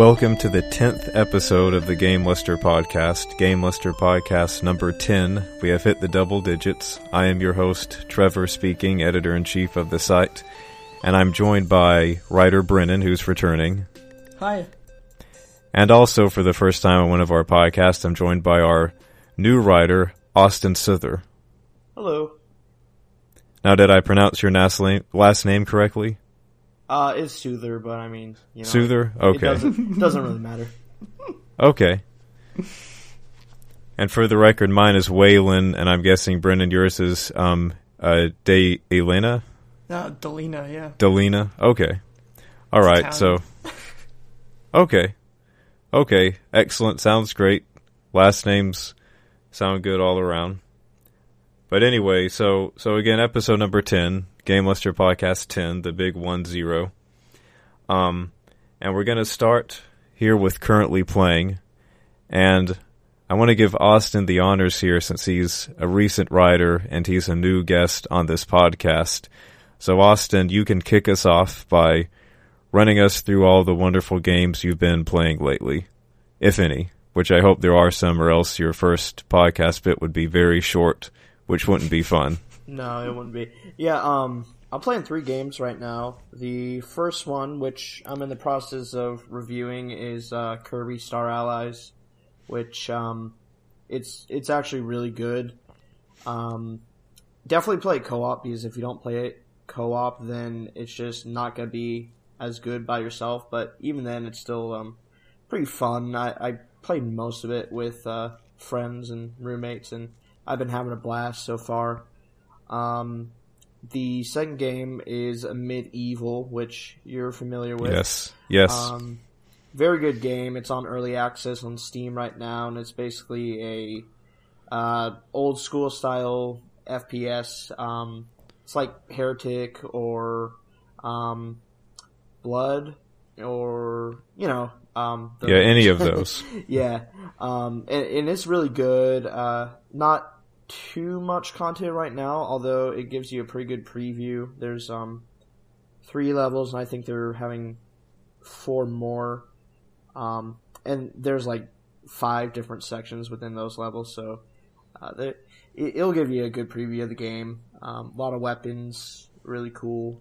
Welcome to the 10th episode of the Game Luster podcast, Game Luster podcast number 10. We have hit the double digits. I am your host, Trevor speaking, editor in chief of the site, and I'm joined by writer Brennan, who's returning. Hi. And also, for the first time on one of our podcasts, I'm joined by our new writer, Austin Souther. Hello. Now, did I pronounce your last name correctly? Uh, it's Soother, but I mean, you know, Souther? It Okay. doesn't, doesn't really matter. Okay. And for the record, mine is Waylon, and I'm guessing Brendan, yours is um uh De Elena No, Delina, yeah. Delina. Okay. All right. Italian. So. Okay. Okay. Excellent. Sounds great. Last names sound good all around. But anyway, so so again, episode number ten, Game Luster Podcast ten, the big one zero. Um, and we're gonna start here with currently playing, and I want to give Austin the honors here since he's a recent writer and he's a new guest on this podcast. So Austin, you can kick us off by running us through all the wonderful games you've been playing lately, if any. Which I hope there are some, or else your first podcast bit would be very short, which wouldn't be fun. No, it wouldn't be. Yeah, um, I'm playing three games right now. The first one, which I'm in the process of reviewing, is uh, Kirby Star Allies, which um, it's it's actually really good. Um, definitely play co-op because if you don't play it co-op, then it's just not gonna be as good by yourself. But even then, it's still um, pretty fun. I, I played most of it with uh, friends and roommates, and I've been having a blast so far. Um, the second game is Amid Evil, which you're familiar with. Yes, yes, Um, very good game. It's on early access on Steam right now, and it's basically a uh, old school style FPS. Um, it's like Heretic or um, Blood, or you know, um, the- yeah. Any of those. yeah, um, and, and it's really good. Uh, not too much content right now, although it gives you a pretty good preview. There's um, three levels, and I think they're having four more. Um, and there's like five different sections within those levels, so uh, they- it, it'll give you a good preview of the game. Um, a lot of weapons, really cool.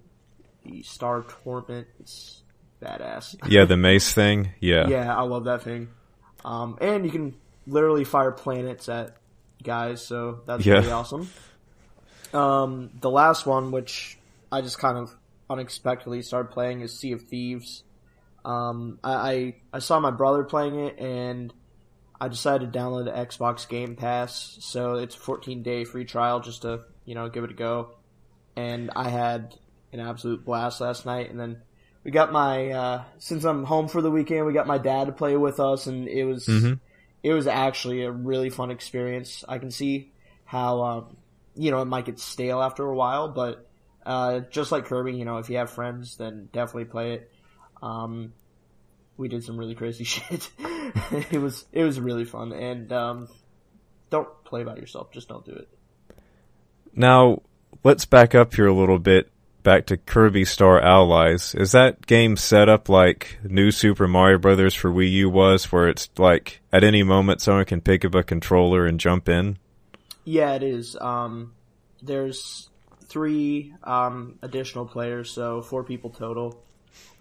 The Star Torment, it's badass. Yeah, the mace thing. Yeah, Yeah, I love that thing. Um, and you can literally fire planets at guys, so that's Yeah. pretty awesome. Um, the last one, which I just kind of unexpectedly started playing, is Sea of Thieves. Um, I, I I saw my brother playing it, and I decided to download the Xbox Game Pass. So it's a 14 day free trial just to you know give it a go. And I had an absolute blast last night, and then we got my uh, since I'm home for the weekend, we got my dad to play with us, and it was Mhm. It was actually a really fun experience. I can see how um, you know it might get stale after a while, but uh, just like Kirby, you know, if you have friends, then definitely play it. Um, we did some really crazy shit. it was it was really fun, and um, don't play by yourself. Just don't do it. Now, let's back up here a little bit, back to Kirby Star Allies. Is that game set up like New Super Mario Brothers for Wii U was, where it's like at any moment someone can pick up a controller and jump in? Yeah, it is. Um, there's three um, additional players, so four people total.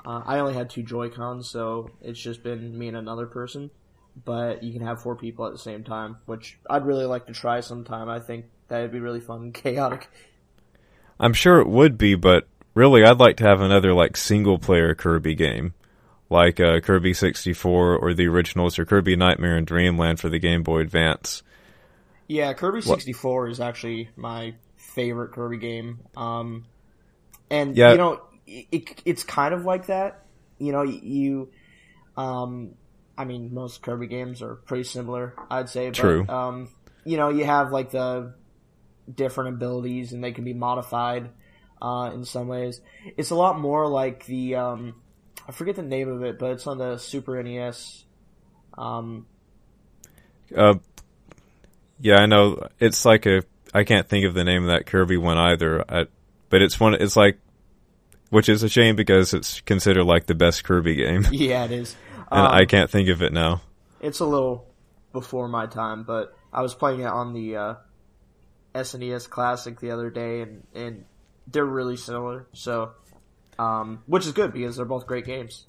Uh, I only had two Joy Cons, so it's just been me and another person. But you can have four people at the same time, which I'd really like to try sometime. I think that'd be really fun and chaotic. I'm sure it would be, but really I'd like to have another like single player Kirby game. Like uh, Kirby 64 or the originals or Kirby Nightmare and Dreamland for the Game Boy Advance. Yeah, Kirby 64 is actually my favorite Kirby game. Um, and Yeah. you know, it, it's kind of like that. You know, you, um, I mean, most Kirby games are pretty similar, I'd say. But, True. Um, you know, you have like the different abilities, and they can be modified uh, in some ways. It's a lot more like the um, I forget the name of it, but it's on the Super NES. Um, Uh, yeah, I know. It's like a. I can't think of the name of that Kirby one either. I, but it's one. It's like, which is a shame because it's considered like the best Kirby game. Yeah, it is. and Um, I can't think of it now. It's a little before my time, but I was playing it on the uh, SNES Classic the other day, and, and they're really similar. So, um, which is good because they're both great games.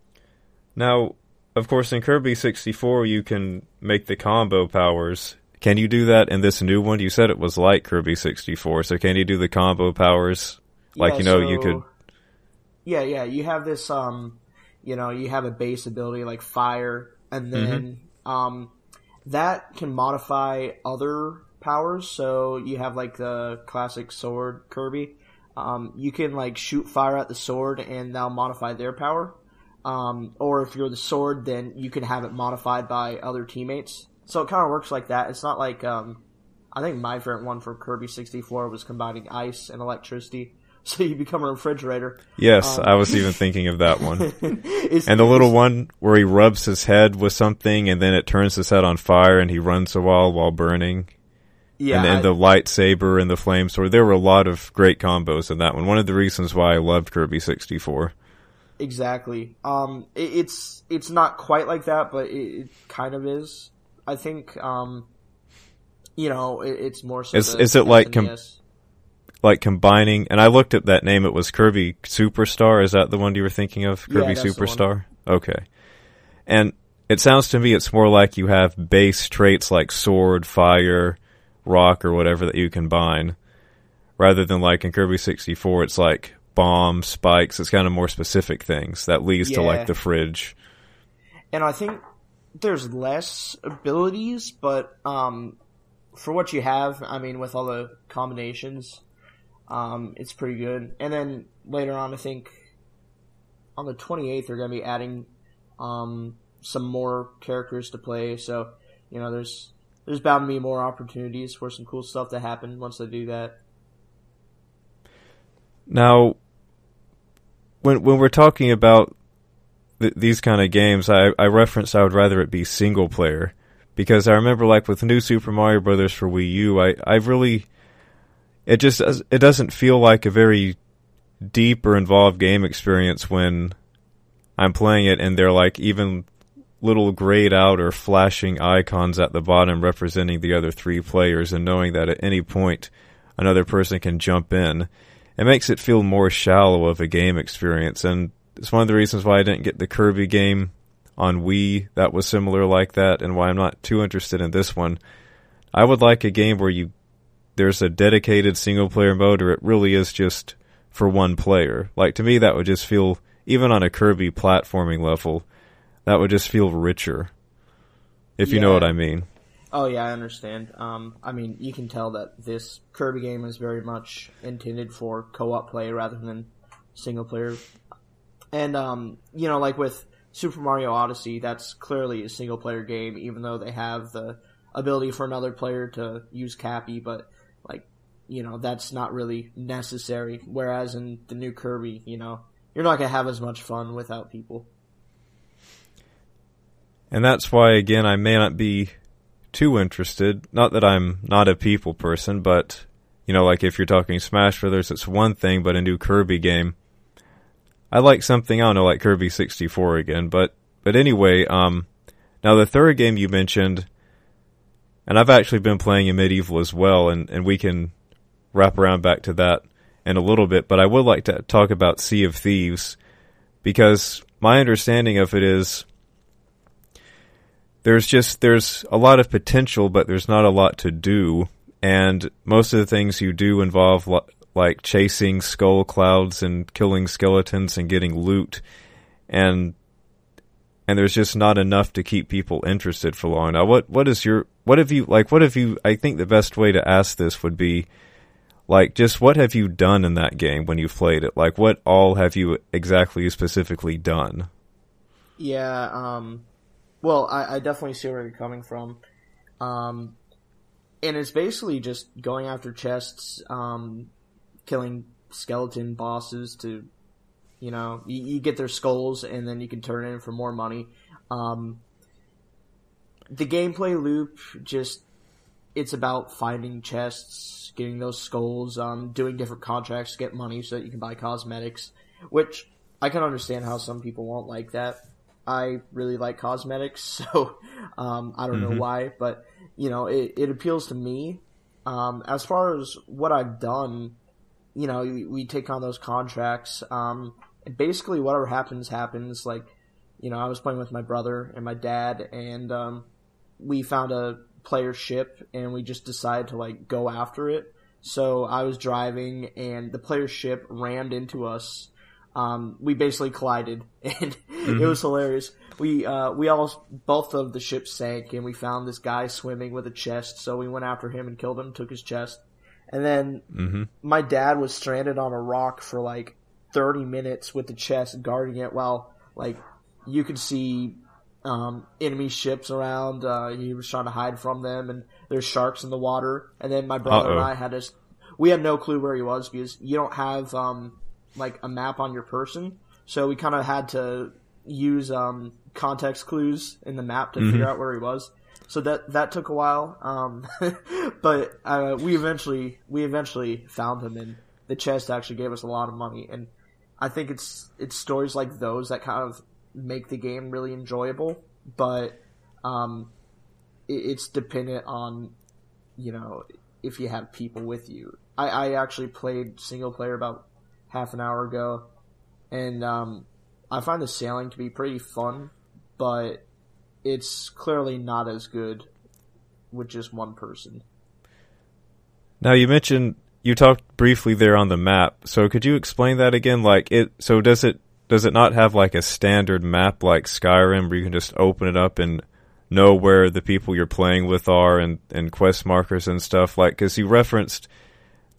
Now, of course, in Kirby 64, you can make the combo powers. Can you do that in this new one? You said it was like Kirby 64, so can you do the combo powers? Like, Yeah, you know, you could. Yeah, yeah. You have this, um, you know, you have a base ability like fire, and then um, that can modify other powers. So you have like the classic sword Kirby. Um, you can like shoot fire at the sword, and that'll modify their power. Um, or if you're the sword, then you can have it modified by other teammates. So it kind of works like that. It's not like um, I think my favorite one for Kirby 64 was combining ice and electricity. So you become a refrigerator. Yes, Um, I was even thinking of that one. And the little one where he rubs his head with something and then it turns his head on fire and he runs a while while burning. Yeah, and, and I- the lightsaber and the flame sword. There were a lot of great combos in that one. One of the reasons why I loved Kirby 64. exactly. Um, it, it's it's not quite like that, but it, it kind of is. I think. Um, you know, it, it's more so. Is- is it like com- Like combining, and I looked at that name, it was Kirby Superstar. Is that the one you were thinking of? Yeah, Kirby one. Superstar? Okay. And it sounds to me it's more like you have base traits like sword, fire, rock, or whatever that you combine. Rather than like in Kirby 64, it's like bomb, spikes. It's kind of more specific things that leads to like the fridge. and I think there's less abilities, but um, for what you have, I mean, with all the combinations, um, it's pretty good. And then later on, I think on the 28th, they're going to be adding um, some more characters to play. So you know, there's there's bound to be more opportunities for some cool stuff to happen once they do that. Now, when when we're talking about th- these kind of games, I, I referenced I would rather it be single player because I remember like with New Super Mario Brothers for Wii U, I I really it just it doesn't feel like a very deep or involved game experience when I'm playing it and they're like even little grayed out or flashing icons at the bottom representing the other three players and knowing that at any point another person can jump in it makes it feel more shallow of a game experience and it's one of the reasons why I didn't get the Kirby game on Wii that was similar like that and why I'm not too interested in this one. I would like a game where you there's a dedicated single player mode or it really is just for one player. Like to me that would just feel even on a Kirby platforming level that would just feel richer. If you know what I mean. Oh yeah, I understand. Um, I mean, you can tell that this Kirby game is very much intended for co-op play rather than single player. And um, you know, like with Super Mario Odyssey, that's clearly a single player game, even though they have the ability for another player to use Cappy, but like, you know, that's not really necessary. Whereas in the new Kirby, you know, you're not gonna have as much fun without people. And that's why, again, I may not be too interested. Not that I'm not a people person, but, you know, like if you're talking Smash Brothers, it's one thing, but a new Kirby game. I like something, I don't know, like Kirby 64 again, but, but anyway, um, now the third game you mentioned, and I've actually been playing Amid Evil as well, and, and we can wrap around back to that in a little bit, but I would like to talk about Sea of Thieves, because my understanding of it is, there's just there's a lot of potential, but there's not a lot to do, and most of the things you do involve lo- like chasing skull clouds and killing skeletons and getting loot, and and there's just not enough to keep people interested for long. Now, what what is your what have you like? What have you? I think the best way to ask this would be like just what have you done in that game when you've played it? Like what all have you exactly specifically done? Yeah, um, well, I, I definitely see where you're coming from. Um, and it's basically just going after chests, um, killing skeleton bosses to, you know, you, you get their skulls and then you can turn it in for more money. Um, the gameplay loop just, it's about finding chests, getting those skulls, um, doing different contracts to get money so that you can buy cosmetics, which I can understand how some people won't like that. I really like cosmetics, so um, I don't know why, but you know, it, it appeals to me. Um, as far as what I've done, you know, we, we take on those contracts. Um, basically, whatever happens, happens. Like, you know, I was playing with my brother and my dad, and um, we found a player ship, and we just decided to like go after it. So I was driving, and the player ship rammed into us. Um, we basically collided, and it was hilarious. We uh, we all both of the ships sank, and we found this guy swimming with a chest. So we went after him and killed him, took his chest, and then hmm my dad was stranded on a rock for like 30 minutes with the chest guarding it while like you could see um, enemy ships around. Uh, he was trying to hide from them, and there's sharks in the water. And then my brother and Uh-oh. I had to. We had no clue where he was because you don't have um, like a map on your person, so we kind of had to use um, context clues in the map to figure out where he was. So that that took a while, um, but uh, we eventually we eventually found him, and the chest actually gave us a lot of money. And I think it's it's stories like those that kind of make the game really enjoyable. But um, it, it's dependent on you know if you have people with you. I, I actually played single player about half an hour ago, and um, I find the sailing to be pretty fun, but it's clearly not as good with just one person. Now you mentioned you talked briefly there on the map. So could you explain that again? Like it. So does it does it not have like a standard map like Skyrim where you can just open it up and know where the people you're playing with are and and quest markers and stuff? Like because you referenced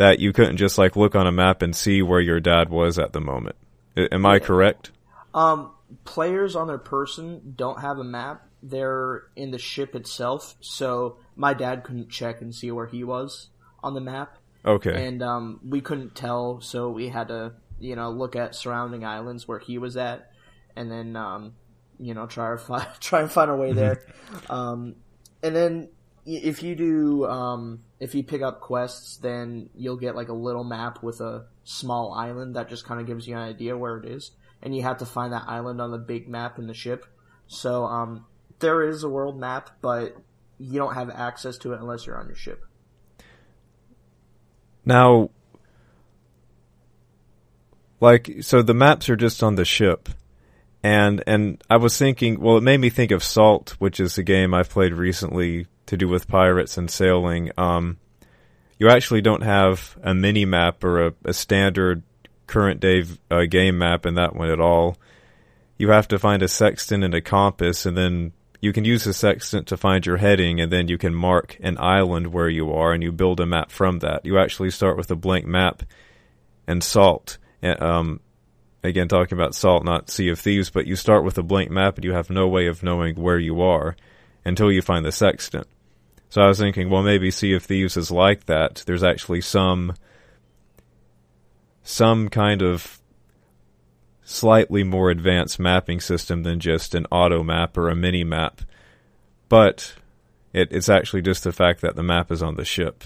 that you couldn't just like look on a map and see where your dad was at the moment. Am I correct? Um, players on their person don't have a map. They're in the ship itself, so my dad couldn't check and see where he was on the map, Okay. and um, we couldn't tell, so we had to, you know, look at surrounding islands where he was at, and then, um, you know, try find try and find our way there. um, and then if you do, um, if you pick up quests, then you'll get like a little map with a small island that just kind of gives you an idea where it is, and you have to find that island on the big map in the ship. So um, there is a world map, but you don't have access to it unless you're on your ship. Now, like, so the maps are just on the ship, and and I was thinking, well, it made me think of Salt, which is a game I've played recently to do with pirates and sailing. Um, you actually don't have a mini map or a, a standard current day uh, game map in that one at all. You have to find a sextant and a compass, and then you can use the sextant to find your heading, and then you can mark an island where you are, and you build a map from that. You actually start with a blank map and salt. Um, again, talking about salt, not Sea of Thieves, but you start with a blank map, and you have no way of knowing where you are until you find the sextant. So I was thinking, well, maybe Sea of Thieves is like that. There's actually some some kind of slightly more advanced mapping system than just an auto map or a mini map. But it, it's actually just the fact that the map is on the ship.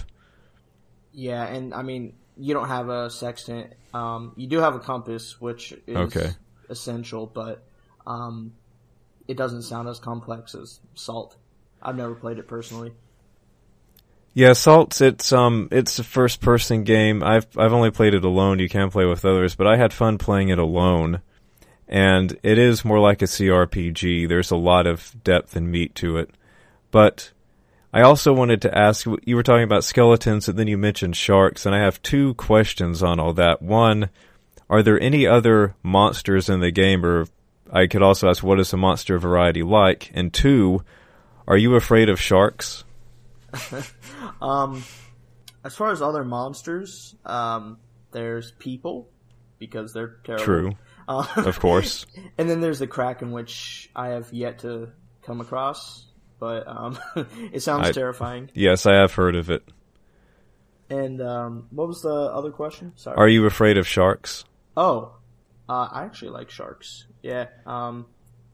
Yeah, and I mean, you don't have a sextant. Um, you do have a compass, which is Okay. essential, but um, it doesn't sound as complex as Salt. I've never played it personally. Yeah, Salt's it's um it's a first person game. I've I've only played it alone. You can play with others, but I had fun playing it alone. And it is more like a CRPG. There's a lot of depth and meat to it. But I also wanted to ask you were talking about skeletons and then you mentioned sharks and I have two questions on all that. One, are there any other monsters in the game or I could also ask what is the monster variety like? And two, are you afraid of sharks? Um, as far as other monsters, um, there's people because they're terrible. True. Uh, Of course. and then there's the Kraken, which I have yet to come across, but um, it sounds I- terrifying. Yes, I have heard of it. And um, what was the other question? Sorry. Are you afraid of sharks? Oh, uh, I actually like sharks. Yeah, um,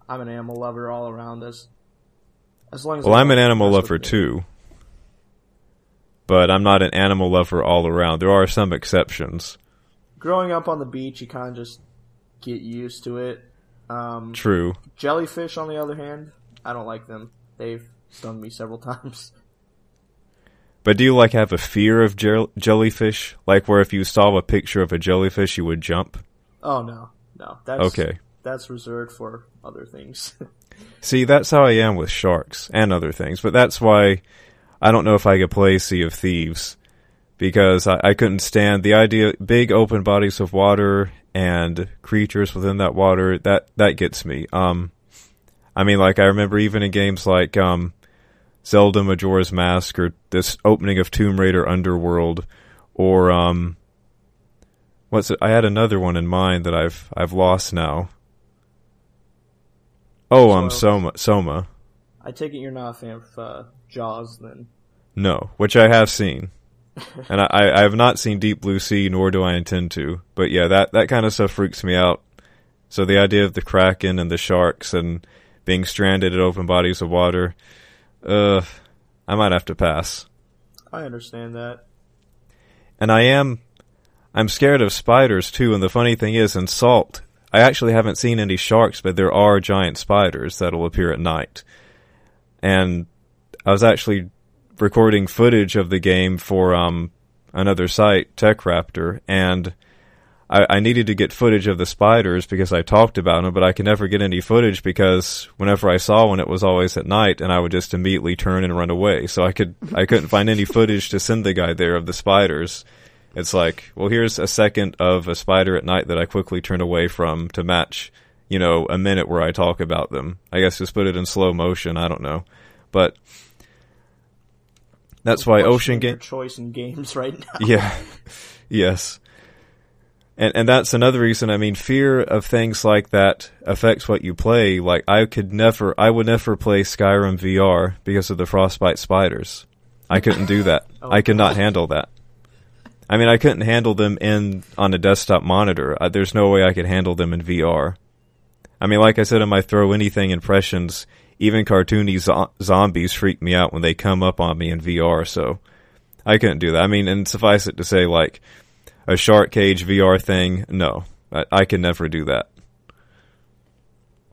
I'm an animal lover all around. As as long as Well, I'm an animal lover too. But I'm not an animal lover all around. There are some exceptions. Growing up on the beach, you kind of just get used to it. Um, True. jellyfish, on the other hand, I don't like them. They've stung me several times. But do you like have a fear of jell- jellyfish? Like where if you saw a picture of a jellyfish, you would jump? Oh no, no, that's Okay. That's reserved for other things. See, that's how I am with sharks and other things. But that's why I don't know if I could play Sea of Thieves because I, I couldn't stand the idea big open bodies of water and creatures within that water. That that gets me. Um, I mean, like I remember even in games like um, Zelda Majora's Mask or this opening of Tomb Raider Underworld or um, what's it? I had another one in mind that I've I've lost now. Oh, um, Soma. Soma. Soma. I take it you're not a fan of uh, Jaws, then. No, which I have seen, and I, I have not seen Deep Blue Sea, nor do I intend to. But yeah, that that kind of stuff freaks me out. So the idea of the kraken and the sharks and being stranded at open bodies of water, uh, I might have to pass. I understand that. And I am, I'm scared of spiders too. And the funny thing is, in Salt, I actually haven't seen any sharks, but there are giant spiders that'll appear at night. And I was actually recording footage of the game for um, another site, TechRaptor, and I, I needed to get footage of the spiders because I talked about them, but I could never get any footage because whenever I saw one, it was always at night, and I would just immediately turn and run away. So I could I couldn't find any footage to send the guy there of the spiders. It's like, well, here's a second of a spider at night that I quickly turn away from to match, you know, a minute where I talk about them. I guess just put it in slow motion. I don't know, but that's why Ocean Game. choice in games right now. Yeah. yes. And and that's another reason. I mean, fear of things like that affects what you play. Like I could never, I would never play Skyrim VR because of the frostbite spiders. I couldn't do that. I could not handle that. I mean, I couldn't handle them in on a desktop monitor. Uh, there's no way I could handle them in VR. I mean, like I said in my throw anything impressions, even cartoony zo- zombies freak me out when they come up on me in VR. So I couldn't do that. I mean, and suffice it to say, like a shark cage VR thing, no, I, I can never do that.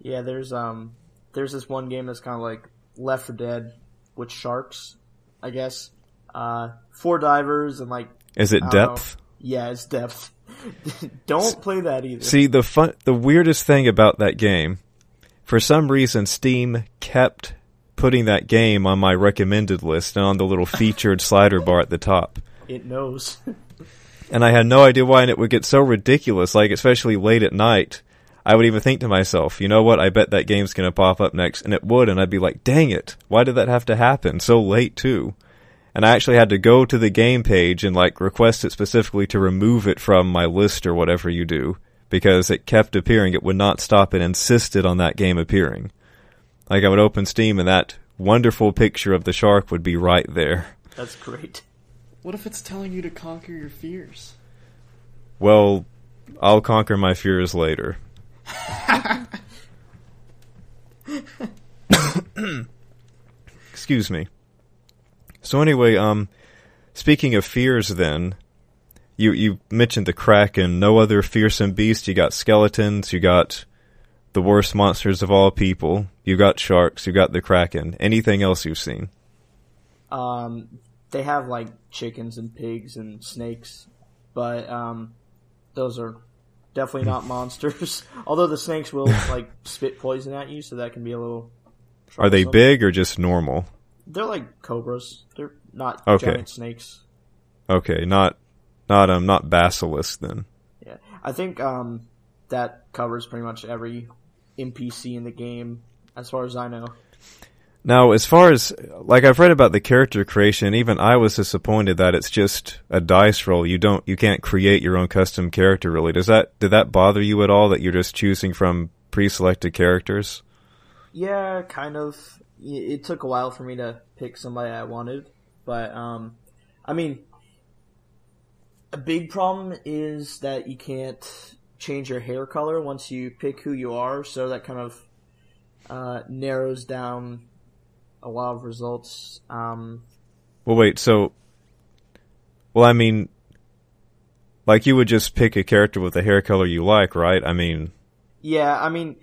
Yeah, there's um, there's this one game that's kind of like Left 4 Dead with sharks, I guess. Uh, four divers and like Is it know. depth? yeah, it's depth. Don't play that either. See the fun, the weirdest thing about that game, for some reason, Steam kept putting that game on my recommended list and on the little featured slider bar at the top. it knows. And I had no idea why, and it would get so ridiculous, like especially late at night. I would even think to myself, you know what? I bet that game's gonna pop up next, and it would, and I'd be like, dang it, why did that have to happen so late too? And I actually had to go to the game page and like request it specifically to remove it from my list or whatever you do, because it kept appearing. It would not stop. It insisted on that game appearing. Like I would open Steam, and that wonderful picture of the shark would be right there. That's great. What if it's telling you to conquer your fears? Well, I'll conquer my fears later. Excuse me. So anyway, um, speaking of fears, then you you mentioned the kraken. No other fearsome beast. You got skeletons. You got the worst monsters of all people. You got sharks. You got the kraken. Anything else you've seen? Um, they have like chickens and pigs and snakes, but um, those are definitely not monsters. Although the snakes will like spit poison at you, so that can be a little. Are they big or just normal? They're like cobras. They're not Okay. giant snakes. Okay, not not um not basilisk then. Yeah, I think um, that covers pretty much every NPC in the game, as far as I know. Now, as far as like I've read about the character creation, even I was disappointed that it's just a dice roll. You don't, you can't create your own custom character. Really, does that did that bother you at all? That you're just choosing from pre-selected characters? Yeah, kind of. It took a while for me to pick somebody I wanted, but um, I mean, a big problem is that you can't change your hair color once you pick who you are. So that kind of uh, narrows down a lot of results. Um, Well, wait. So, well, I mean, like you would just pick a character with the hair color you like, right? I mean, yeah, I mean,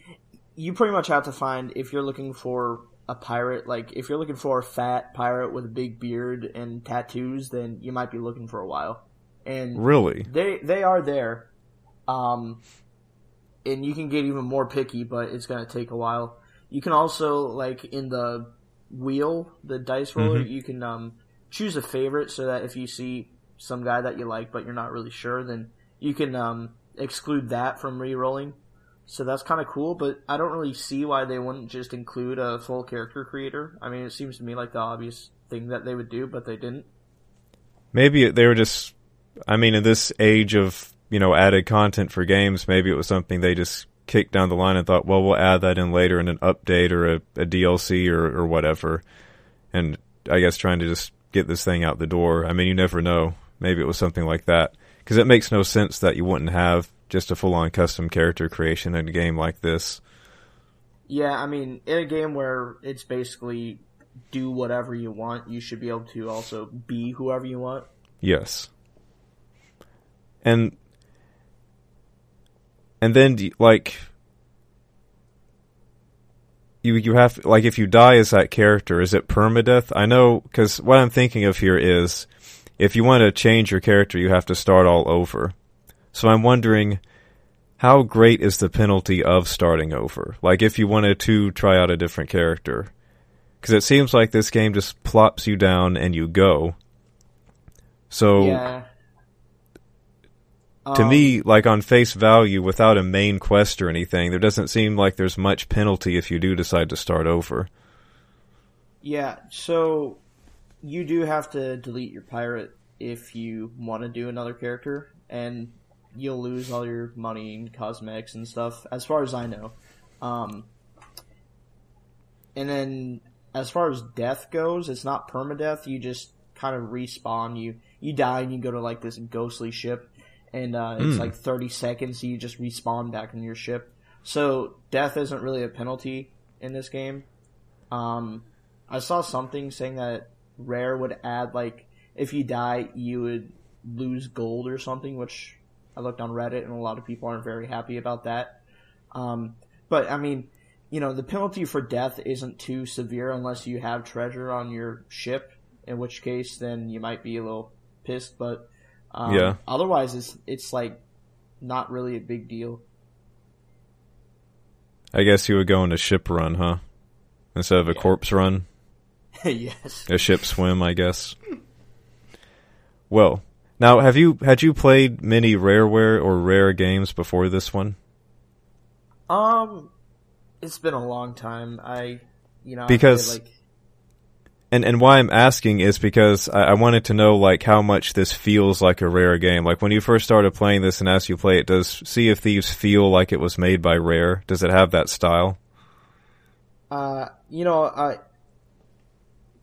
you pretty much have to find if you're looking for a pirate, like if you're looking for a fat pirate with a big beard and tattoos, then you might be looking for a while. And Really? they they are there, um, and you can get even more picky, but it's gonna take a while. You can also like in the wheel, the dice roller, you can um, choose a favorite so that if you see some guy that you like but you're not really sure, then you can um, exclude that from re-rolling. So that's kind of cool, but I don't really see why they wouldn't just include a full character creator. I mean, it seems to me like the obvious thing that they would do, but they didn't. Maybe they were just. I mean, in this age of you know added content for games, maybe it was something they just kicked down the line and thought, well, we'll add that in later in an update or a, a DLC or or whatever. And I guess trying to just get this thing out the door. I mean, you never know. Maybe it was something like that because it makes no sense that you wouldn't have just a full-on custom character creation in a game like this. Yeah, I mean, in a game where it's basically do whatever you want, you should be able to also be whoever you want. Yes. And and then like you you have like if you die as that character, is it permadeath? I know because what I'm thinking of here is if you want to change your character, you have to start all over. So I'm wondering how great is the penalty of starting over? Like if you wanted to try out a different character, because it seems like this game just plops you down and you go. So Yeah. To Um, me, like on face value, without a main quest or anything, there doesn't seem like there's much penalty if you do decide to start over. Yeah, so you do have to delete your pirate if you want to do another character, and you'll lose all your money and cosmetics and stuff, as far as I know. Um, and then, as far as death goes, it's not permadeath. You just kind of respawn. You you die and you go to like this ghostly ship, and uh, it's Hmm. like thirty seconds. So you just respawn back in your ship. So death isn't really a penalty in this game. Um, I saw something saying that Rare would add like if you die, you would lose gold or something, which I looked on Reddit and a lot of people aren't very happy about that. Um, but I mean, you know, the penalty for death isn't too severe unless you have treasure on your ship, in which case then you might be a little pissed. But um, Yeah. otherwise, it's it's like not really a big deal. I guess you would go into ship run, huh? Instead of a Yeah. corpse run, yes. a ship swim, I guess. Well, now have you had you played many Rareware or Rare games before this one? Um, it's been a long time. I, you know, Because- like And and why I'm asking is because I, I wanted to know like how much this feels like a Rare game. Like when you first started playing this, and as you play it, does Sea of Thieves feel like it was made by Rare? Does it have that style? Uh, you know, I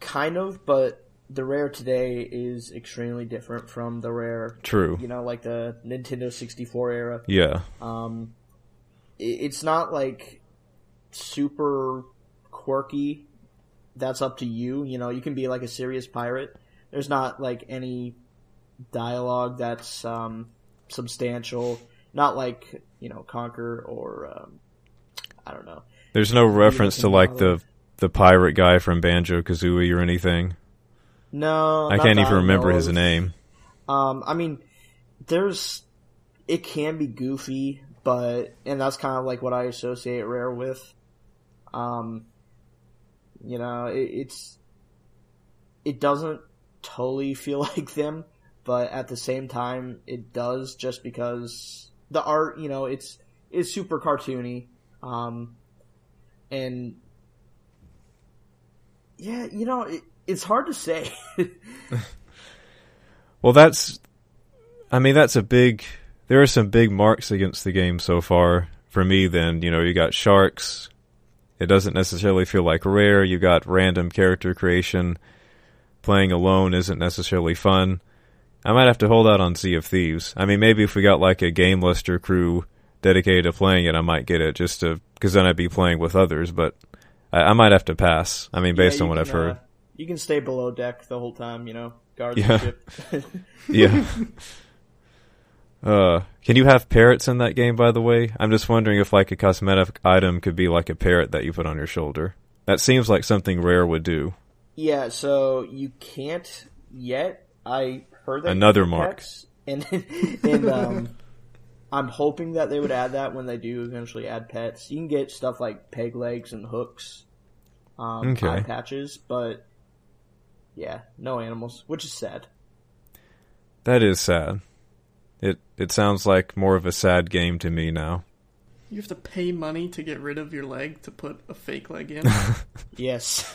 kind of, but the rare today is extremely different from the rare, True. you know, like the Nintendo 64 era. Yeah. Um, i- it's not like super quirky. That's up to you. You know, you can be like a serious pirate. There's not like any dialogue that's um, substantial. Not like you know Conker or um, I don't know. There's no reference to like the the pirate guy from Banjo Kazooie or anything. No, I can't even remember his name. Um, I mean, there's it can be goofy, but and that's kind of like what I associate Rare with. Um, you know, it, it's it doesn't totally feel like them, but at the same time, it does just because the art, you know, it's it's super cartoony, um, and yeah, you know, it, it's hard to say. Well, that's. I mean, that's a big. There are some big marks against the game so far for me. Then you know you got sharks. It doesn't necessarily feel like rare. You got random character creation. Playing alone isn't necessarily fun. I might have to hold out on Sea of Thieves. I mean, maybe if we got like a game luster crew dedicated to playing it, I might get it just to because then I'd be playing with others. But I, I might have to pass. I mean, based Yeah, on what I've heard. uh, you can stay below deck the whole time, you know, guard Yeah. the ship. Yeah. Uh, can you have parrots in that game? By the way, I'm just wondering if like a cosmetic item could be like a parrot that you put on your shoulder. That seems like something rare would do. Yeah, so you can't yet. I heard that Another mark. and and um, I'm hoping that they would add that when they do eventually add pets. You can get stuff like peg legs and hooks, um, Okay. eye patches, but yeah, no animals, which is sad. That is sad. It it sounds like more of a sad game to me now. You have to pay money to get rid of your leg to put a fake leg in. Yes,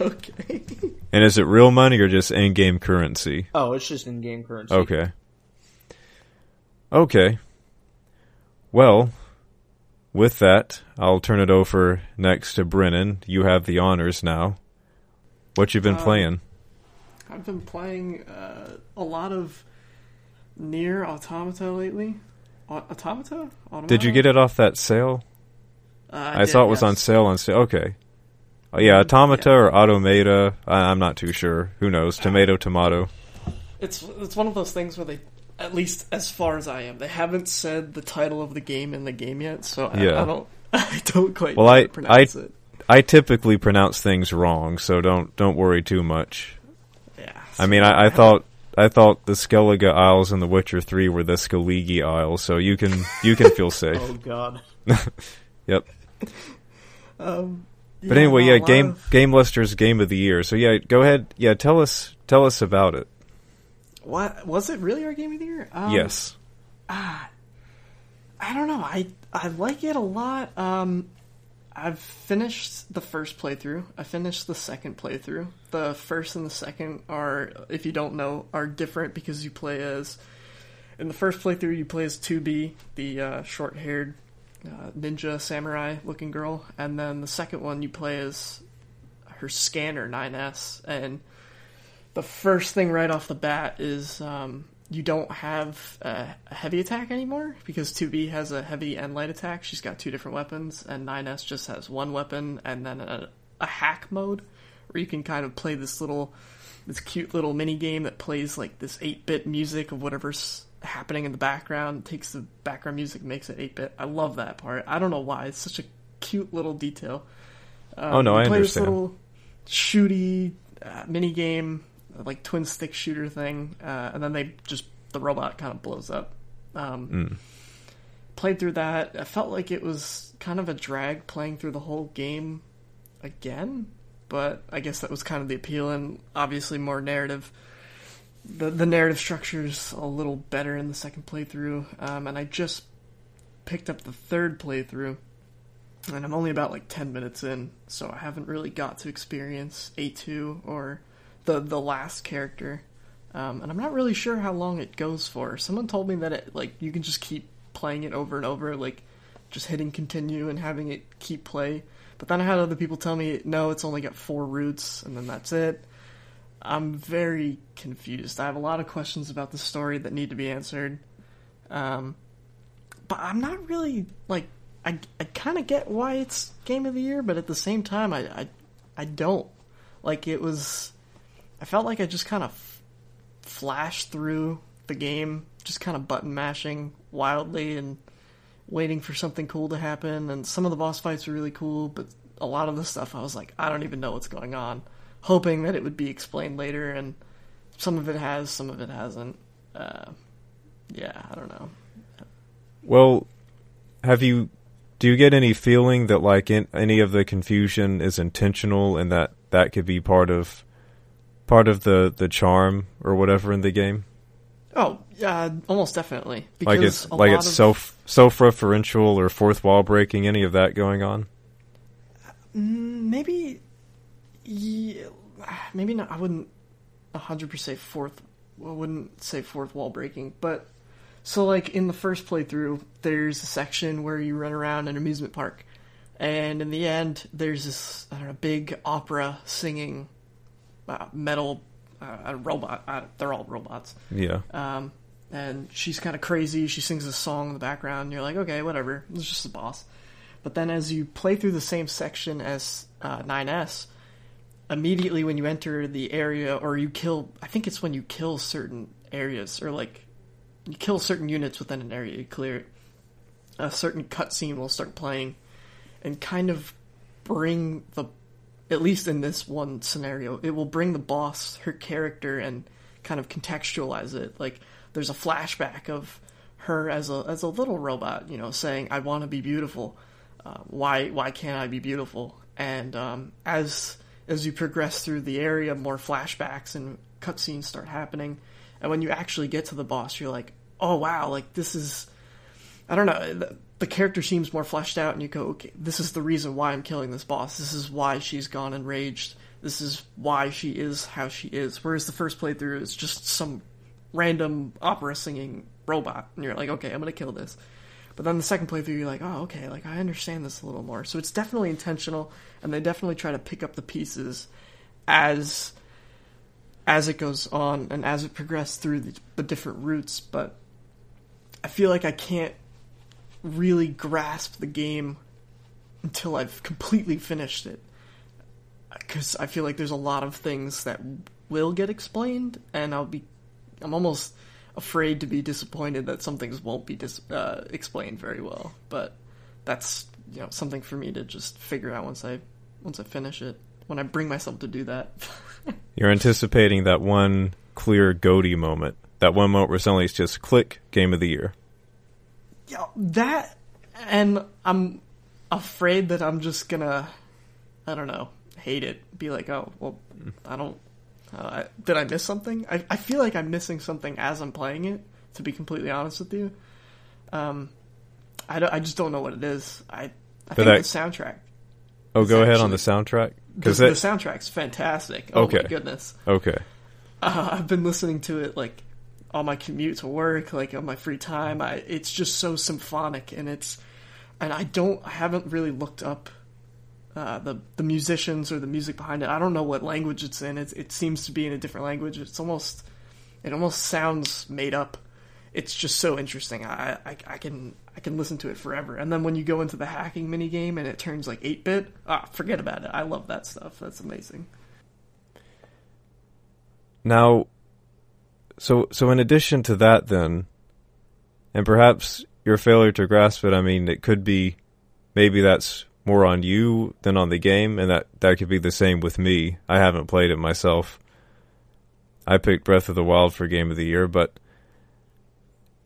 okay. And is it real money or just in-game currency? oh, it's just in-game currency. Okay. Okay. Well, with that, I'll turn it over next to Brennan. You have the honors now. What you have been Um, playing? I've been playing uh, a lot of Nier Automata lately. Automata? Automata? Did you get it off that sale? Uh, I, did, saw it was on sale on sale. Okay. Oh, yeah, Automata yeah. or Automata. I, I'm not too sure. Who knows? Tomato, tomato. It's it's one of those things where they, at least as far as I am, they haven't said the title of the game in the game yet, so I, Yeah. I don't I don't quite Well, I- to pronounce it. I typically pronounce things wrong, so don't don't worry too much. Yeah. I mean, I, I thought I thought the Skellige Isles in The Witcher Three were the Skellige Isles, so you can you can feel safe. Oh God. Yep. Um, But anyway, yeah, game of- Game Luster's game of the year. So yeah, go ahead. Yeah, tell us tell us about it. What was it? Really our game of the year? Um, yes. Ah, I don't know. I I like it a lot. Um, I've finished the first playthrough. I finished the second playthrough. The first and the second are, if you don't know, are different because you play as. In the first playthrough, you play as 2B, the uh, short-haired uh, ninja samurai looking girl, and then the second one you play as her scanner 9S, and the first thing right off the bat is um, you don't have a, a heavy attack anymore because 2B has a heavy and light attack. She's got two different weapons, and 9S just has one weapon and then a, a hack mode where you can kind of play this little, this cute little mini game that plays like this 8 bit music of whatever's happening in the background, takes the background music, makes it 8 bit. I love that part. I don't know why. It's such a cute little detail. Um, Oh, no, I play understand. This little shooty uh, mini game, like twin stick shooter thing, uh, and then they just the robot kind of blows up. Um, Mm. Played through that. I felt like it was kind of a drag playing through the whole game again, but I guess that was kind of the appeal, and obviously more narrative. The the narrative structure's a little better in the second playthrough, um, and I just picked up the third playthrough, and I'm only about like ten minutes in, so I haven't really got to experience A two or the the last character, um, and I'm not really sure how long it goes for. Someone told me that it like you can just keep playing it over and over, like just hitting continue and having it keep play. But then I had other people tell me no, it's only got four routes, and then that's it. I'm very confused. I have a lot of questions about the story that need to be answered. Um, but I'm not really like I I kind of get why it's game of the year, but at the same time I I, I don't. Like it was I felt like I just kind of f- flashed through the game, just kind of button mashing wildly and waiting for something cool to happen and some of the boss fights were really cool, but a lot of the stuff I was like I don't even know what's going on, hoping that it would be explained later and some of it has, some of it hasn't. Uh, yeah, I don't know. Well, have you? Do you get any feeling that like in, any of the confusion is intentional, and that that could be part of part of the the charm or whatever in the game? Oh, uh, almost definitely. Because Like it's like it's of, self self referential or fourth wall breaking. Any of that going on? Mm, maybe, yeah, maybe not. I wouldn't hundred percent fourth. I wouldn't say fourth wall breaking, but so like in the first playthrough, there's a section where you run around an amusement park, and in the end, there's this I don't know, big opera singing uh, metal uh, a robot. Uh, they're all robots. Yeah. Um, and she's kind of crazy. She sings a song in the background. And you're like, okay, whatever. It's just a boss. But then as you play through the same section as uh, 9S, immediately when you enter the area or you kill, I think it's when you kill certain areas or like you kill certain units within an area, you clear it. A certain cutscene will start playing, and kind of bring the, at least in this one scenario, it will bring the boss her character and kind of contextualize it. Like there's a flashback of her as a as a little robot, you know, saying, "I want to be beautiful. Uh, why why can't I be beautiful?" And um, as as you progress through the area, more flashbacks and cutscenes start happening. And when you actually get to the boss, you're like, "Oh wow! Like this is." I don't know. The, the character seems more fleshed out, and you go, "Okay, this is the reason why I'm killing this boss. This is why she's gone enraged. This is why she is how she is." Whereas the first playthrough is just some random opera singing robot, and you're like, "Okay, I'm gonna kill this." But then the second playthrough, you're like, oh, okay, like I understand this a little more. So it's definitely intentional, and they definitely try to pick up the pieces as as it goes on and as it progresses through the, the different routes. But I feel like I can't really grasp the game until I've completely finished it, because I feel like there's a lot of things that will get explained, and I'll be, I'm almost afraid to be disappointed that some things won't be dis- uh, explained very well. But that's you know something for me to just figure out once I once I finish it. When I bring myself to do that. You're anticipating that one clear goatee moment. That one moment where suddenly it's just click game of the year. Yeah, that and I'm afraid that I'm just gonna I don't know, hate it. Be like, oh well I don't uh, did I miss something? I, I feel like I'm missing something as I'm playing it. To be completely honest with you, um, I, don't, I just don't know what it is. I I think that- the soundtrack. Oh, go ahead on the soundtrack The, because the soundtrack's fantastic. Oh Okay. my goodness! okay. Uh, I've been listening to it like on my commute to work, like on my free time. I it's just so symphonic, and it's and I don't I haven't really looked up uh, the the musicians or the music behind it. I don't know what language it's in. It's, it seems to be in a different language. It's almost it almost sounds made up. It's just so interesting. I, I I can I can listen to it forever. And then when you go into the hacking mini game and it turns like eight bit, ah, forget about it. I love that stuff. That's amazing. Now, so so in addition to that, then, and perhaps your failure to grasp it. I mean, it could be maybe that's more on you than on the game, and that that could be the same with me. I haven't played it myself. I picked Breath of the Wild for Game of the Year, but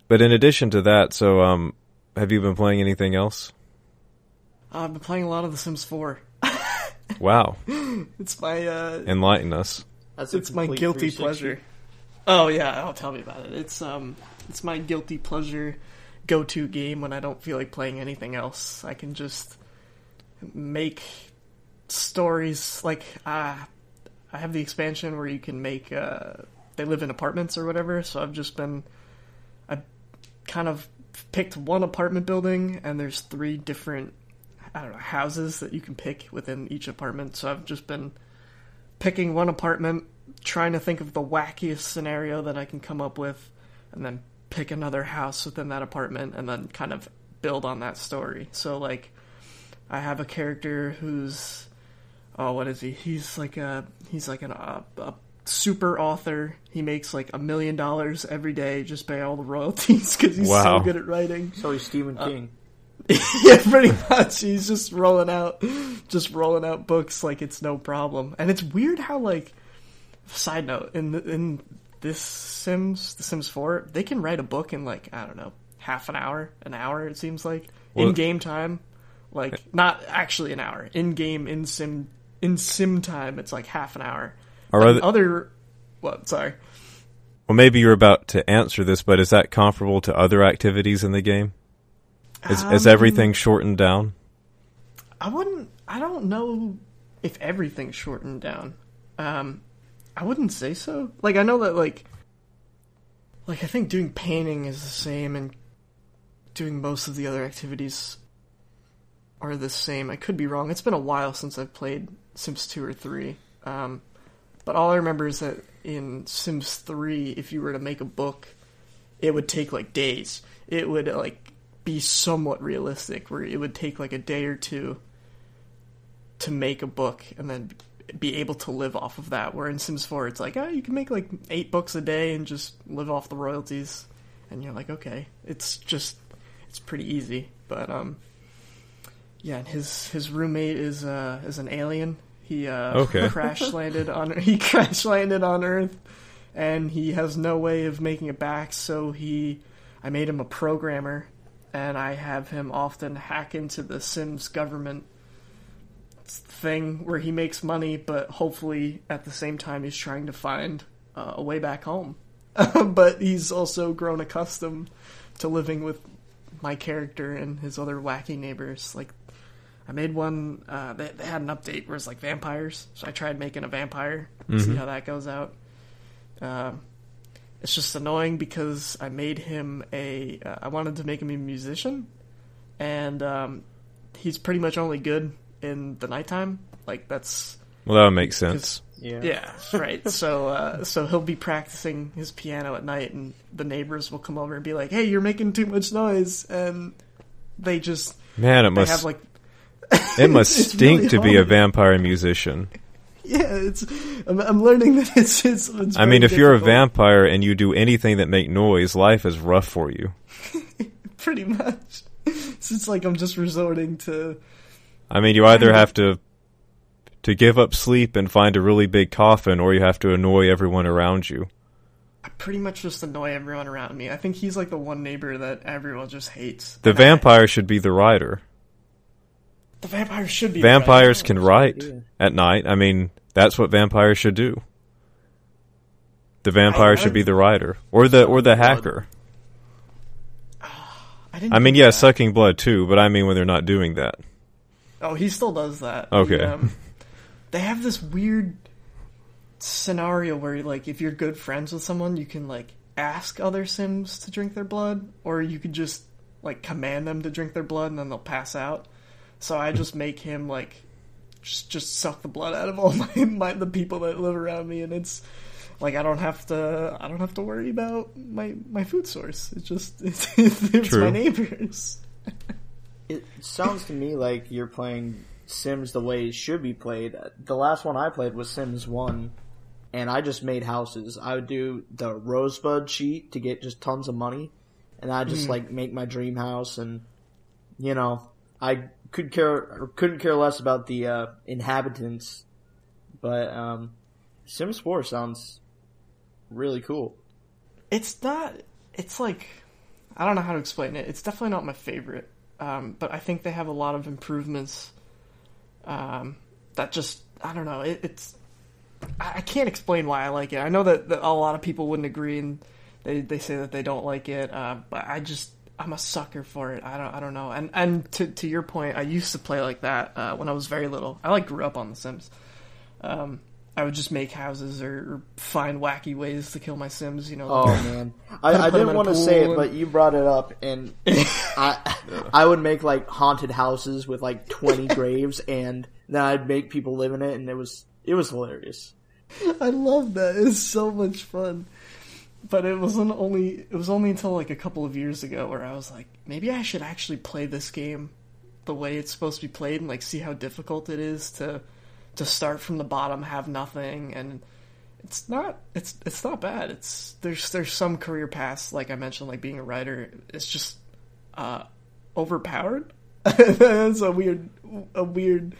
but in addition to that, so um, have you been playing anything else? I've been playing a lot of The Sims 4. Wow, It's my uh, enlighten us. It's my guilty pleasure. Oh yeah, oh tell me about it. It's um it's my guilty pleasure go to game when I don't feel like playing anything else. I can just make stories like uh I have the expansion where you can make uh they live in apartments or whatever, so I've just been I kind of picked one apartment building and there's three different I don't know houses that you can pick within each apartment. So I've just been picking one apartment, trying to think of the wackiest scenario that I can come up with, and then pick another house within that apartment, and then kind of build on that story. So, like, I have a character who's, oh, what is he? He's like a he's like an, uh, a super author. He makes like a million dollars every day just by all the royalties because he's Wow. so good at writing. So he's Stephen Uh, King. yeah, pretty much. He's just rolling out, just rolling out books like it's no problem. And it's weird how, like, side note in the, in this Sims, The Sims Four, they can write a book in like I don't know, half an hour, an hour. It seems like Well- in game time, like not actually an hour. In game, in sim, in sim time, it's like half an hour. Are other- other, what? Sorry. Well, maybe you're about to answer this, but is that comparable to other activities in the game? Is, is Um, everything shortened down? I wouldn't. I don't know if everything's shortened down. Um, I wouldn't say so. Like I know that like, like I think doing painting is the same, and doing most of the other activities are the same. I could be wrong. It's been a while since I've played Sims two or three. Um, but all I remember is that in Sims three, if you were to make a book, it would take like days. It would like be somewhat realistic, where it would take like a day or two to make a book and then be able to live off of that. Where in Sims 4, it's like, oh, you can make like eight books a day and just live off the royalties. and you're like, okay, it's just it's pretty easy. But um, yeah, and his his roommate is uh is an alien. He uh Okay. crash landed on he crash landed on Earth, and he has no way of making it back. So he, I made him a programmer, and I have him often hack into the Sims government thing where he makes money, but hopefully at the same time he's trying to find uh, a way back home. but he's also grown accustomed to living with my character and his other wacky neighbors. Like, I made one. Uh, they, they had an update where it's like vampires, so I tried making a vampire. See how that goes out. Um, it's just annoying because I made him a. Uh, I wanted to make him a musician, and um, he's pretty much only good in the nighttime. Like that's Well, that would make sense. Yeah. yeah, right. So uh, so he'll be practicing his piano at night, and the neighbors will come over and be like, "Hey, you're making too much noise," and they just Man, it they must have like it must it's stink really to be a vampire musician. yeah, it's I'm, I'm learning that it's it's. it's I mean, if you're a vampire and you do anything that make noise, life is rough for you. pretty much. So it's like I'm just resorting to I mean, you either have to to give up sleep and find a really big coffin, or you have to annoy everyone around you. I pretty much just annoy everyone around me. I think he's like the one neighbor that everyone just hates. The And I- vampire should be the rider. The vampire should be Vampires can write idea. at night. I mean, that's what vampires should do. The vampire should be the writer or the or the hacker. I, didn't I mean, yeah, that. sucking blood too, but I mean when they're not doing that. Oh, he still does that. Okay. He, um, they have this weird scenario where, like, if you're good friends with someone, you can like ask other Sims to drink their blood, or you could just like command them to drink their blood, and then they'll pass out. So I just make him like just just suck the blood out of all my, my the people that live around me, and it's like I don't have to I don't have to worry about my my food source. It's just it's, it's True. my neighbors. It sounds to me like you're playing Sims the way it should be played. The last one I played was Sims 1, and I just made houses. I would do the Rosebud cheat to get just tons of money, and I just hmm. like make my dream house, and you know, I could care or couldn't care less about the uh, inhabitants, but um, Sims 4 sounds really cool. it's not it's like i don't know how to explain it. It's definitely not my favorite. Um, but i think they have a lot of improvements um, that just i don't know. It, it's I, I can't explain why i like it. I know that, that a lot of people wouldn't agree and they, they say that they don't like it uh, but i just i'm a sucker for it i don't i don't know and and to, to your point i used to play like that uh, when i was very little i like grew up on the sims um, I would just make houses or, or find wacky ways to kill my Sims. You know, Oh man, I, I didn't want to say it, but you brought it up, and I I would make like haunted houses with like twenty graves, and then I'd make people live in it, and it was it was hilarious. I love that. It's so much fun. But it wasn't only it was only until like a couple of years ago where I was like, maybe I should actually play this game the way it's supposed to be played and like see how difficult it is to to start from the bottom, have nothing and it's not it's it's not bad. It's there's there's some career paths like I mentioned like being a writer it's just uh overpowered. That's a weird a weird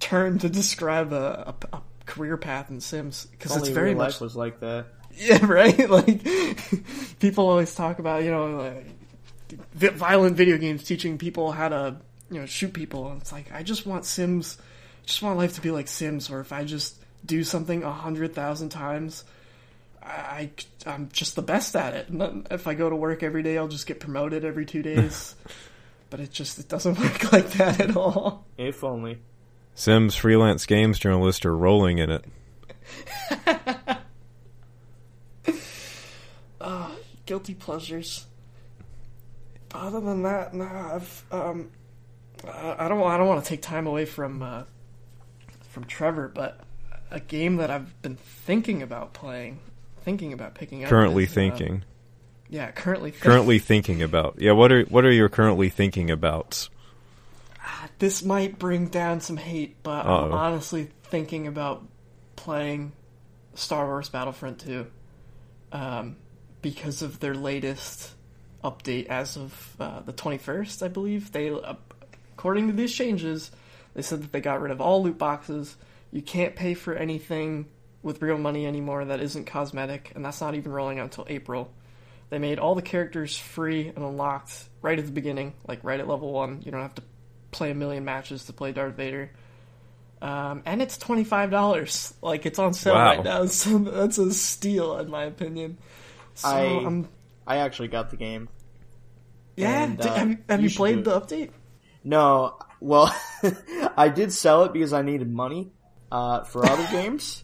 term to describe a, a, a career path in Sims because it's very much was like that. Yeah right. Like people always talk about you know like, violent video games teaching people how to you know shoot people, and it's like I just want Sims, just want life to be like Sims, where if I just do something a hundred thousand times. I, I am just the best at it. And then if I go to work every day, I'll just get promoted every two days. but it just it doesn't work like that at all. If only. Sims freelance games journalists are rolling in it. Guilty pleasures. Other than that, nah, I've um, I don't I don't want to take time away from uh, from Trevor, but a game that I've been thinking about playing, thinking about picking up. Currently is, uh, thinking. yeah, currently think- Currently thinking about. Yeah, what are what are you currently thinking about? This might bring down some hate, but Uh-oh. I'm honestly thinking about playing Star Wars Battlefront 2. Um, because of their latest update as of uh, the 21st, I believe. They, uh, according to these changes, they said that they got rid of all loot boxes. You can't pay for anything with real money anymore that isn't cosmetic, and that's not even rolling out until April. They made all the characters free and unlocked right at the beginning, like right at level one. You don't have to play a million matches to play Darth Vader. Um, and it's twenty five dollars. Like it's on sale Wow. right now, so that's a steal in my opinion. So I- I'm I actually got the game. yeah. And, uh, have you, have you you played the update? No, well, I did sell it because I needed money uh, for other games,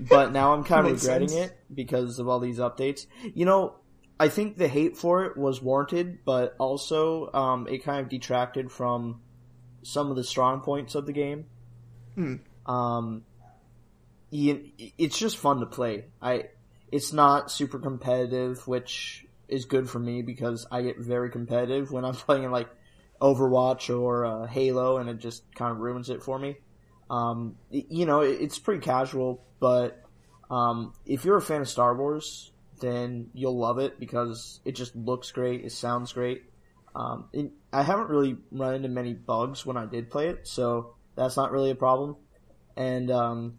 but now I'm kind of regretting sense. it because of all these updates. You know, I think the hate for it was warranted, but also um, it kind of detracted from some of the strong points of the game. Hmm. Um, it's just fun to play. I, it's not super competitive, which is good for me because I get very competitive when I'm playing like Overwatch or uh, Halo, and it just kind of ruins it for me. Um, you know, it- it's pretty casual, but um, if you're a fan of Star Wars, then you'll love it because it just looks great, it sounds great. Um, it, I haven't really run into many bugs when I did play it, so that's not really a problem. And um,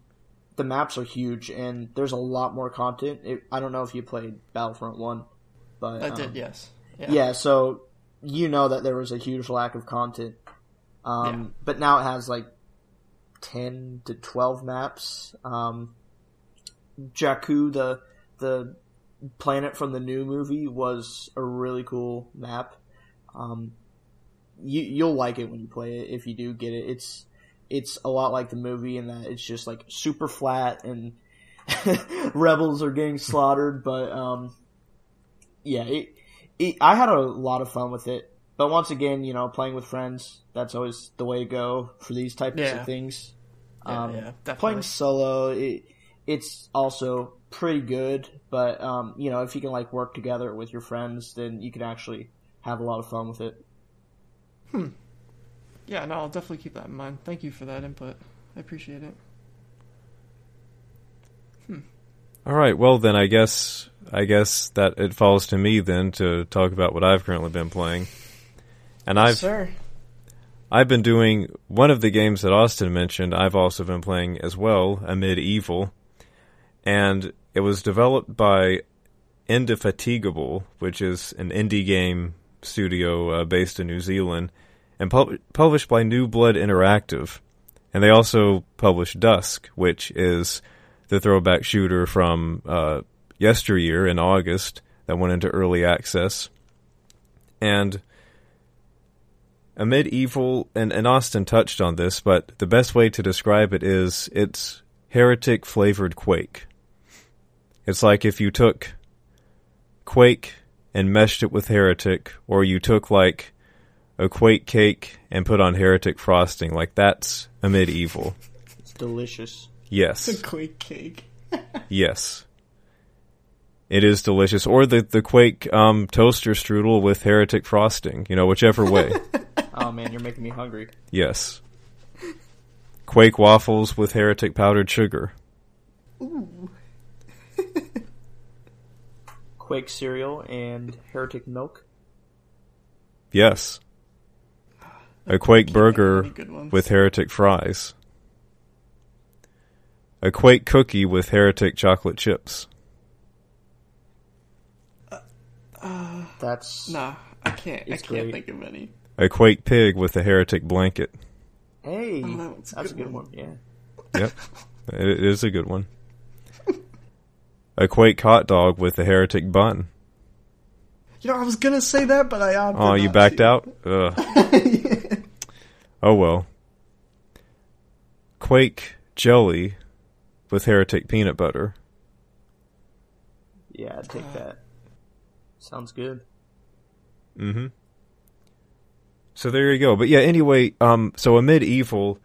the maps are huge, and there's a lot more content. It, I don't know if you played Battlefront One, but I um, did, yes. yeah. so you know that there was a huge lack of content. Um, Yeah. But now it has like 10 to 12 maps. Um, Jakku, the, the planet from the new movie, was a really cool map. Um, you, you'll like it when you play it if you do get it. It's, it's a lot like the movie in that it's just like super flat and rebels are getting slaughtered, but, um, yeah, it, it, I had a lot of fun with it. But once again, you know, playing with friends, that's always the way to go for these types Yeah. of things. Yeah, Um, yeah. Playing solo, it, it's also pretty good, but, um, you know, if you can, like, work together with your friends, then you can actually have a lot of fun with it. Yeah, no, I'll definitely keep that in mind. Thank you for that input. I appreciate it. All right. Well, then I guess I guess that it falls to me then to talk about what I've currently been playing. And I've Sir. I've been doing one of the games that Austin mentioned. I've also been playing as well, Amid Evil, and it was developed by Indefatigable, which is an indie game studio uh, based in New Zealand, and pub- published by New Blood Interactive. And they also published Dusk, which is the throwback shooter from uh, yesteryear in August that went into early access. And Amid Evil, and, and Austin touched on this, but the best way to describe it is it's heretic flavored Quake. It's like if you took Quake and meshed it with Heretic, or you took like a Quake cake and put on Heretic frosting. Like that's Amid Evil. It's delicious. Yes. Quake cake. Yes. It is delicious. Or the, the Quake um, toaster strudel with heretic frosting. You know, whichever way. Oh man, you're making me hungry. yes. Quake waffles with heretic powdered sugar. Ooh. Quake cereal and heretic milk. Yes. A Quake Can't think of burger any good ones. with heretic fries. A Quake cookie with heretic chocolate chips. Uh, uh, that's Nah, I can't. I can't great. think of any. A Quake pig with a heretic blanket. hey, Oh, that one's a that's a good good one. one. Yeah. Yep. it it is a good one. A Quake hot dog with a heretic bun. You know, I was gonna say that, but I opted Oh, you backed to. out? Ugh. oh well. Quake jelly with heretic peanut butter. Yeah, I'd take that. Sounds good. Mm-hmm. So there you go. But yeah, anyway, um, so Amid Evil,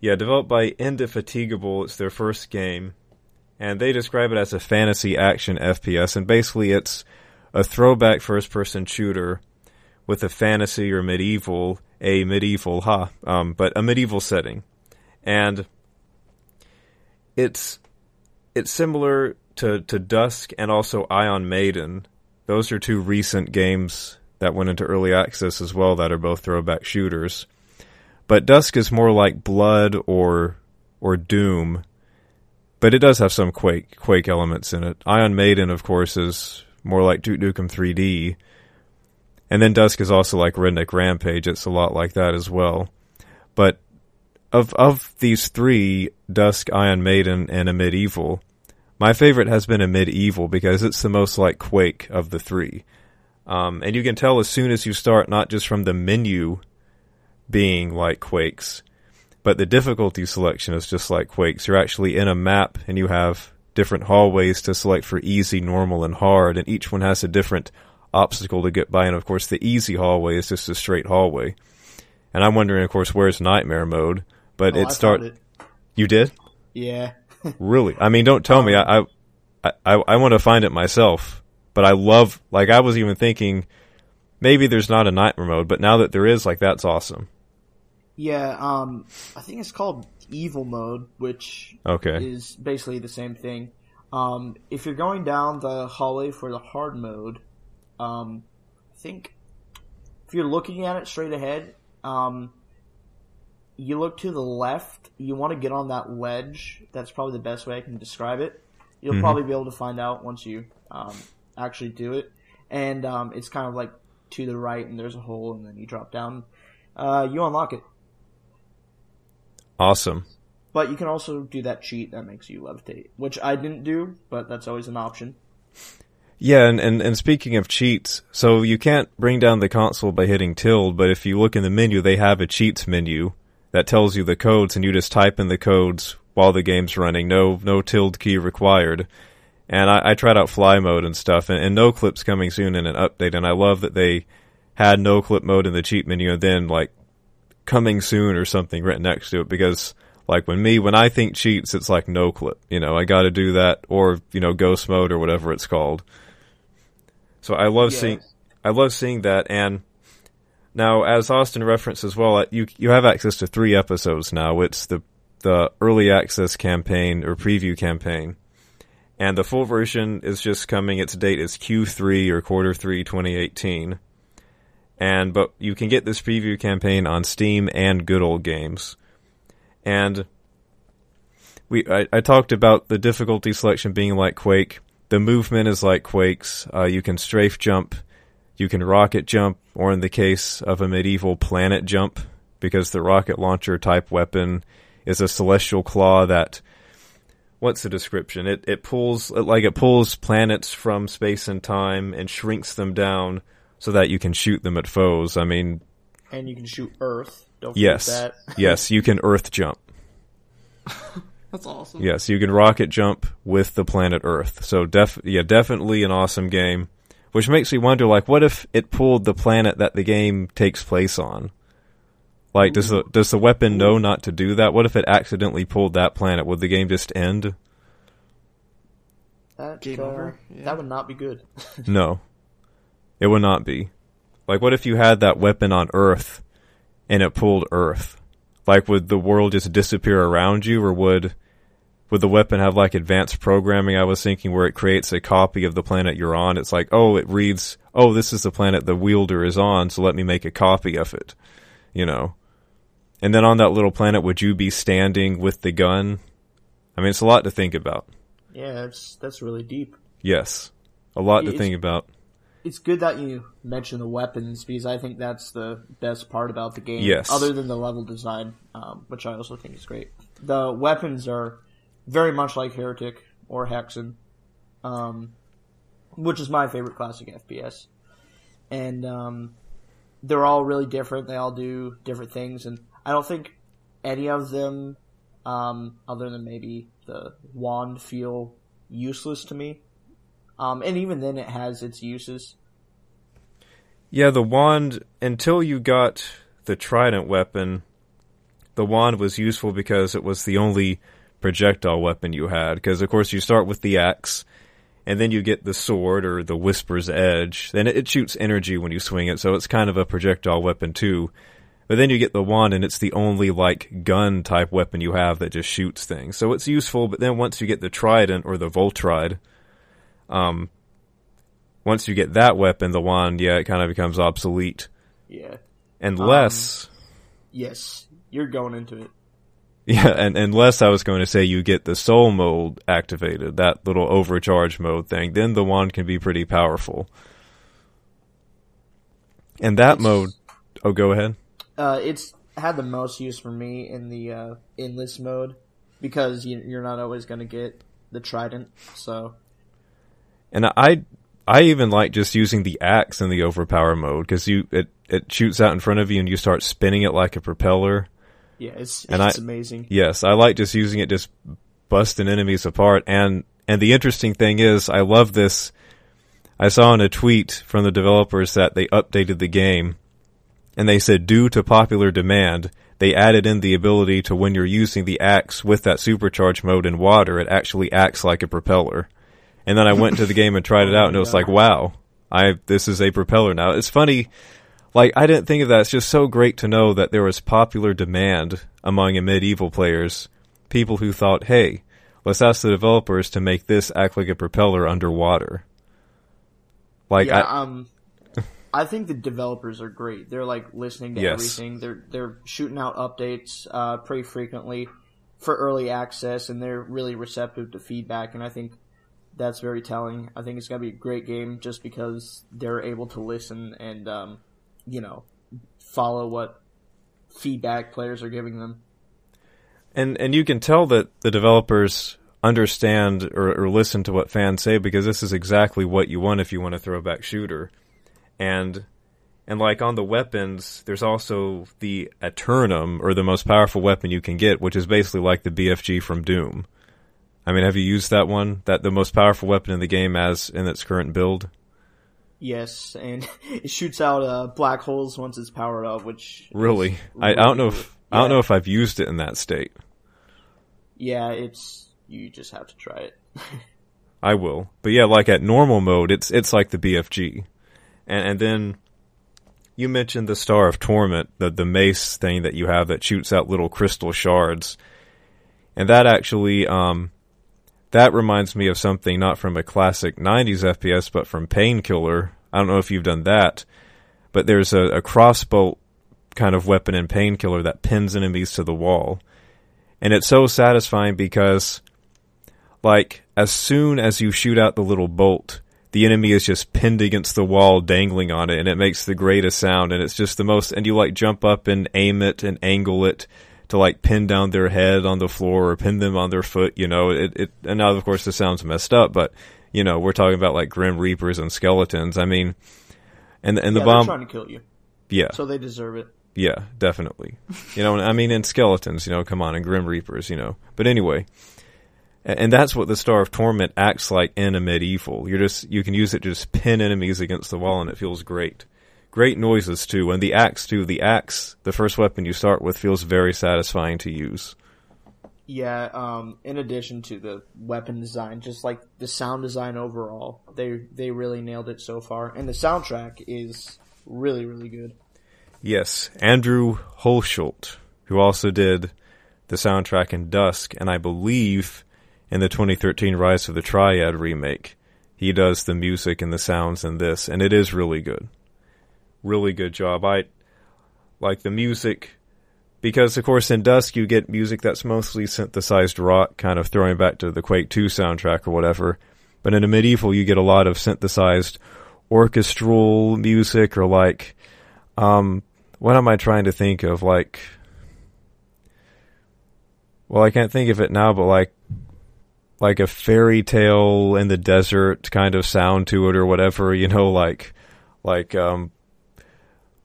yeah, developed by Indefatigable. It's their first game, and they describe it as a fantasy action FPS, and basically it's a throwback first-person shooter with a fantasy or medieval, a medieval, ha, um, but a medieval setting, and it's it's similar to to Dusk and also Ion Maiden. Those are two recent games that went into early access as well that are both throwback shooters. But Dusk is more like Blood or or Doom, but it does have some Quake Quake elements in it. Ion Maiden, of course, is more like Duke Nukem 3D, and then Dusk is also like Redneck Rampage. It's a lot like that as well. But of of these three, Dusk, Ion Maiden, and Amid Evil, my favorite has been Amid Evil because it's the most like Quake of the three. Um, and you can tell as soon as you start, not just from the menu being like Quakes, but the difficulty selection is just like Quakes. You're actually in a map and you have different hallways to select for easy, normal, and hard, and each one has a different obstacle to get by. And of course, the easy hallway is just a straight hallway. And I'm wondering, of course, where's nightmare mode? But Oh, it I start. You did Yeah. really? I mean, don't tell me. I I I, I want to find it myself. But I love. Like I was even thinking, maybe there's not a nightmare mode, but now that there is, like that's awesome. Yeah, um, I think it's called Evil Mode, which Okay. is basically the same thing. Um, if you're going down the hallway for the hard mode, um, I think if you're looking at it straight ahead, um, you look to the left. You want to get on that ledge. That's probably the best way I can describe it. You'll Mhm. probably be able to find out once you um, actually do it. And um, it's kind of like to the right, and there's a hole, and then you drop down. Uh, you unlock it. Awesome. But you can also do that cheat that makes you levitate, which I didn't do, but that's always an option. Yeah, and, and, and speaking of cheats, so you can't bring down the console by hitting tilde, but if you look in the menu, they have a cheats menu that tells you the codes, and you just type in the codes while the game's running. No no tilde key required. And I, I tried out fly mode and stuff, and, and no clips coming soon in an update, and I love that they had no clip mode in the cheat menu, and then like coming soon or something right next to it because like when me when I think cheats it's like no clip you know I got to do that or you know ghost mode or whatever it's called so I love Yeah. seeing I love seeing that and now as Austin referenced as well you you have access to 3 episodes now it's the the early access campaign or preview campaign and the full version is just coming its date is Q3 or quarter 3 2018 and but you can get this preview campaign on Steam and Good Old Games. And we I, I talked about the difficulty selection being like Quake. The movement is like Quake's. Uh, you can strafe jump, you can rocket jump, or in the case of Amid Evil planet jump, because the rocket launcher type weapon is a celestial claw that what's the description? It it pulls like it pulls planets from space and time and shrinks them down so that you can shoot them at foes. I mean, And you can shoot Earth. Don't forget yes, that. yes, you can Earth jump. That's awesome. Yes, you can rocket jump with the planet Earth. So def yeah, definitely an awesome game. Which makes me wonder, like, what if it pulled the planet that the game takes place on? Like, does the does the weapon know not to do that? What if it accidentally pulled that planet? Would the game just end? That, Game uh, over? Yeah. That would not be good. No, it would not be. Like, what if you had that weapon on Earth, and it pulled Earth? Like, would the world just disappear around you, or would would the weapon have like advanced programming? I was thinking where it creates a copy of the planet you're on. It's like, oh, it reads, oh, this is the planet the wielder is on, so let me make a copy of it. You know. And then on that little planet, would you be standing with the gun? I mean, it's a lot to think about. yeah, that's that's really deep. Yes, a lot to think about. It's good that you mention the weapons because I think that's the best part about the game. Yes. Other than the level design, um, which I also think is great. The weapons are very much like Heretic or Hexen, um, which is my favorite classic FPS. And um, they're all really different. They all do different things, and I don't think any of them, um, other than maybe the wand, feel useless to me. Um, and even then, it has its uses. Yeah, the wand, until you got the trident weapon, the wand was useful because it was the only projectile weapon you had. Because, of course, you start with the axe, and then you get the sword or the whisper's edge. Then it, it shoots energy when you swing it, so it's kind of a projectile weapon, too. But then you get the wand, and it's the only like gun type weapon you have that just shoots things. So it's useful. But then once you get the trident or the voltride, um, once you get that weapon, the wand, yeah, it kind of becomes obsolete. Yeah. Unless, Yes, you're going into it. Yeah, and unless I was going to say you get the soul mode activated, that little overcharge mode thing, then the wand can be pretty powerful. And that It's- mode, oh, go ahead. Uh, it's had the most use for me in the uh, endless mode because you, you're not always going to get the trident. So And I, I even like just using the axe in the overpower mode because you it it shoots out in front of you and you start spinning it like a propeller. Yeah, it's And it's I- amazing. Yes, I like just using it, just busting enemies apart. And and the interesting thing is, I love this. I saw in a tweet from the developers that they updated the game, and they said due to popular demand, they added in the ability to when you're using the axe with that supercharge mode in water, it actually acts like a propeller. And then I went to the game and tried it out, and it was oh like, wow, I this is a propeller now. It's funny like I didn't think of that. It's just so great to know that there was popular demand among medieval players, people who thought, "Hey, let's ask the developers to make this act like a propeller underwater." Like yeah, I, um, I think the developers are great. They're like listening to Yes. everything. They're they're shooting out updates uh, pretty frequently for early access, and they're really receptive to feedback. And I think that's very telling. I think it's gonna be a great game just because they're able to listen and um, you know follow what feedback players are giving them. and and you can tell that the developers understand or, or listen to what fans say because this is exactly what you want if you want a throwback shooter, and and like on the weapons, there's also the Eternum or the most powerful weapon you can get, which is basically like the BFG from Doom. I mean, have you used that one? That the most powerful weapon in the game as in its current build? Yes, and it shoots out uh, black holes once it's powered up, which is Really? I, I don't know if I don't know if I've used it in that state. Yeah, it's you just have to try it. I will. But yeah, like at normal mode, it's it's like the BFG, and and then you mentioned the Star of Torment, the the mace thing that you have that shoots out little crystal shards, and that actually um that reminds me of something not from a classic '90s FPS, but from Painkiller. I don't know if you've done that, but there's a, a crossbow kind of weapon in Painkiller that pins enemies to the wall, and it's so satisfying because like as soon as you shoot out the little bolt, the enemy is just pinned against the wall, dangling on it, and it makes the greatest sound. And it's just the most. And you like jump up and aim it and angle it to like pin down their head on the floor or pin them on their foot. You know, it. it and now of course this sounds messed up, but you know we're talking about like grim reapers and skeletons. I mean, and and the yeah, bomb. they're trying to kill you, yeah, so they deserve it. yeah, definitely. You know, I mean, in skeletons, you know, come on, and Grim Reapers, you know. But anyway, and that's what the Star of Torment acts like in Amid Evil. You're just you can use it to just pin enemies against the wall, and it feels great. Great noises too, and the axe too. The axe, the first weapon you start with, feels very satisfying to use. Yeah. Um. In addition to the weapon design, just like the sound design overall, they they really nailed it so far, and the soundtrack is really really good. Yes, Andrew Hulshult, who also did the soundtrack in Dusk, and I believe in the 2013 Rise of the Triad remake, he does the music and the sounds in this, and it is really good. Really good job. I like the music because, of course, in Dusk you get music that's mostly synthesized rock, kind of throwing back to the Quake 2 soundtrack or whatever. But in Amid Evil, you get a lot of synthesized orchestral music or like um, what am I trying to think of? Like, well, I can't think of it now, but like, like a fairy tale in the desert kind of sound to it, or whatever. You know, like, like, um,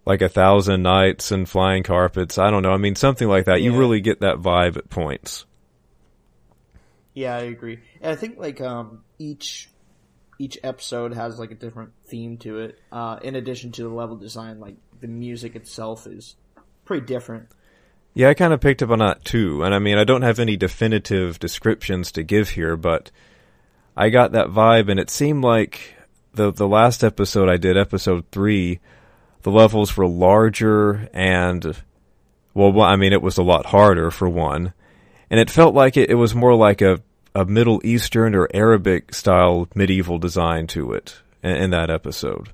like a thousand nights and flying carpets. I don't know. I mean, something like that. You really get that vibe at points. Yeah, I agree. And I think like um each each episode has like a different theme to it. Uh, in addition to the level design, like the music itself is pretty different. Yeah, I kind of picked up on that too. And I mean, I don't have any definitive descriptions to give here, but I got that vibe and it seemed like the the last episode I did, episode 3, the levels were larger and Well, I mean, it was a lot harder for one, and it felt like it, it was more like a a Middle Eastern or Arabic style medieval design to it in, in that episode.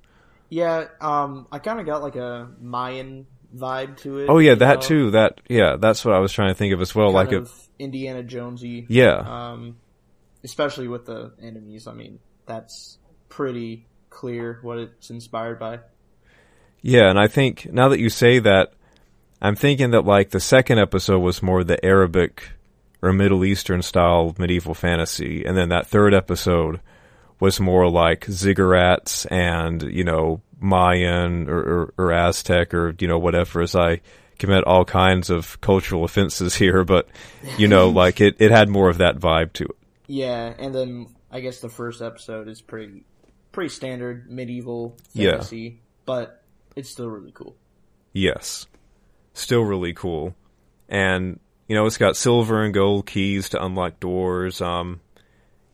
Yeah, um, I kind of got like a Mayan vibe to it. Oh yeah, that know? too. That yeah, that's what I was trying to think of as well. Kind like a Indiana Jonesy. yeah, Um, especially with the enemies. I mean, that's pretty clear what it's inspired by. Yeah, and I think now that you say that, I'm thinking that like the second episode was more the Arabic or Middle Eastern style medieval fantasy, and then that third episode was more like ziggurats and you know Mayan or, or, or Aztec or you know whatever. As I commit all kinds of cultural offenses here, but you know, like it, it had more of that vibe to it. Yeah, and then I guess the first episode is pretty pretty standard medieval Yeah. fantasy, but it's still really cool. Yes. Still really cool. And, you know, it's got silver and gold keys to unlock doors. Um,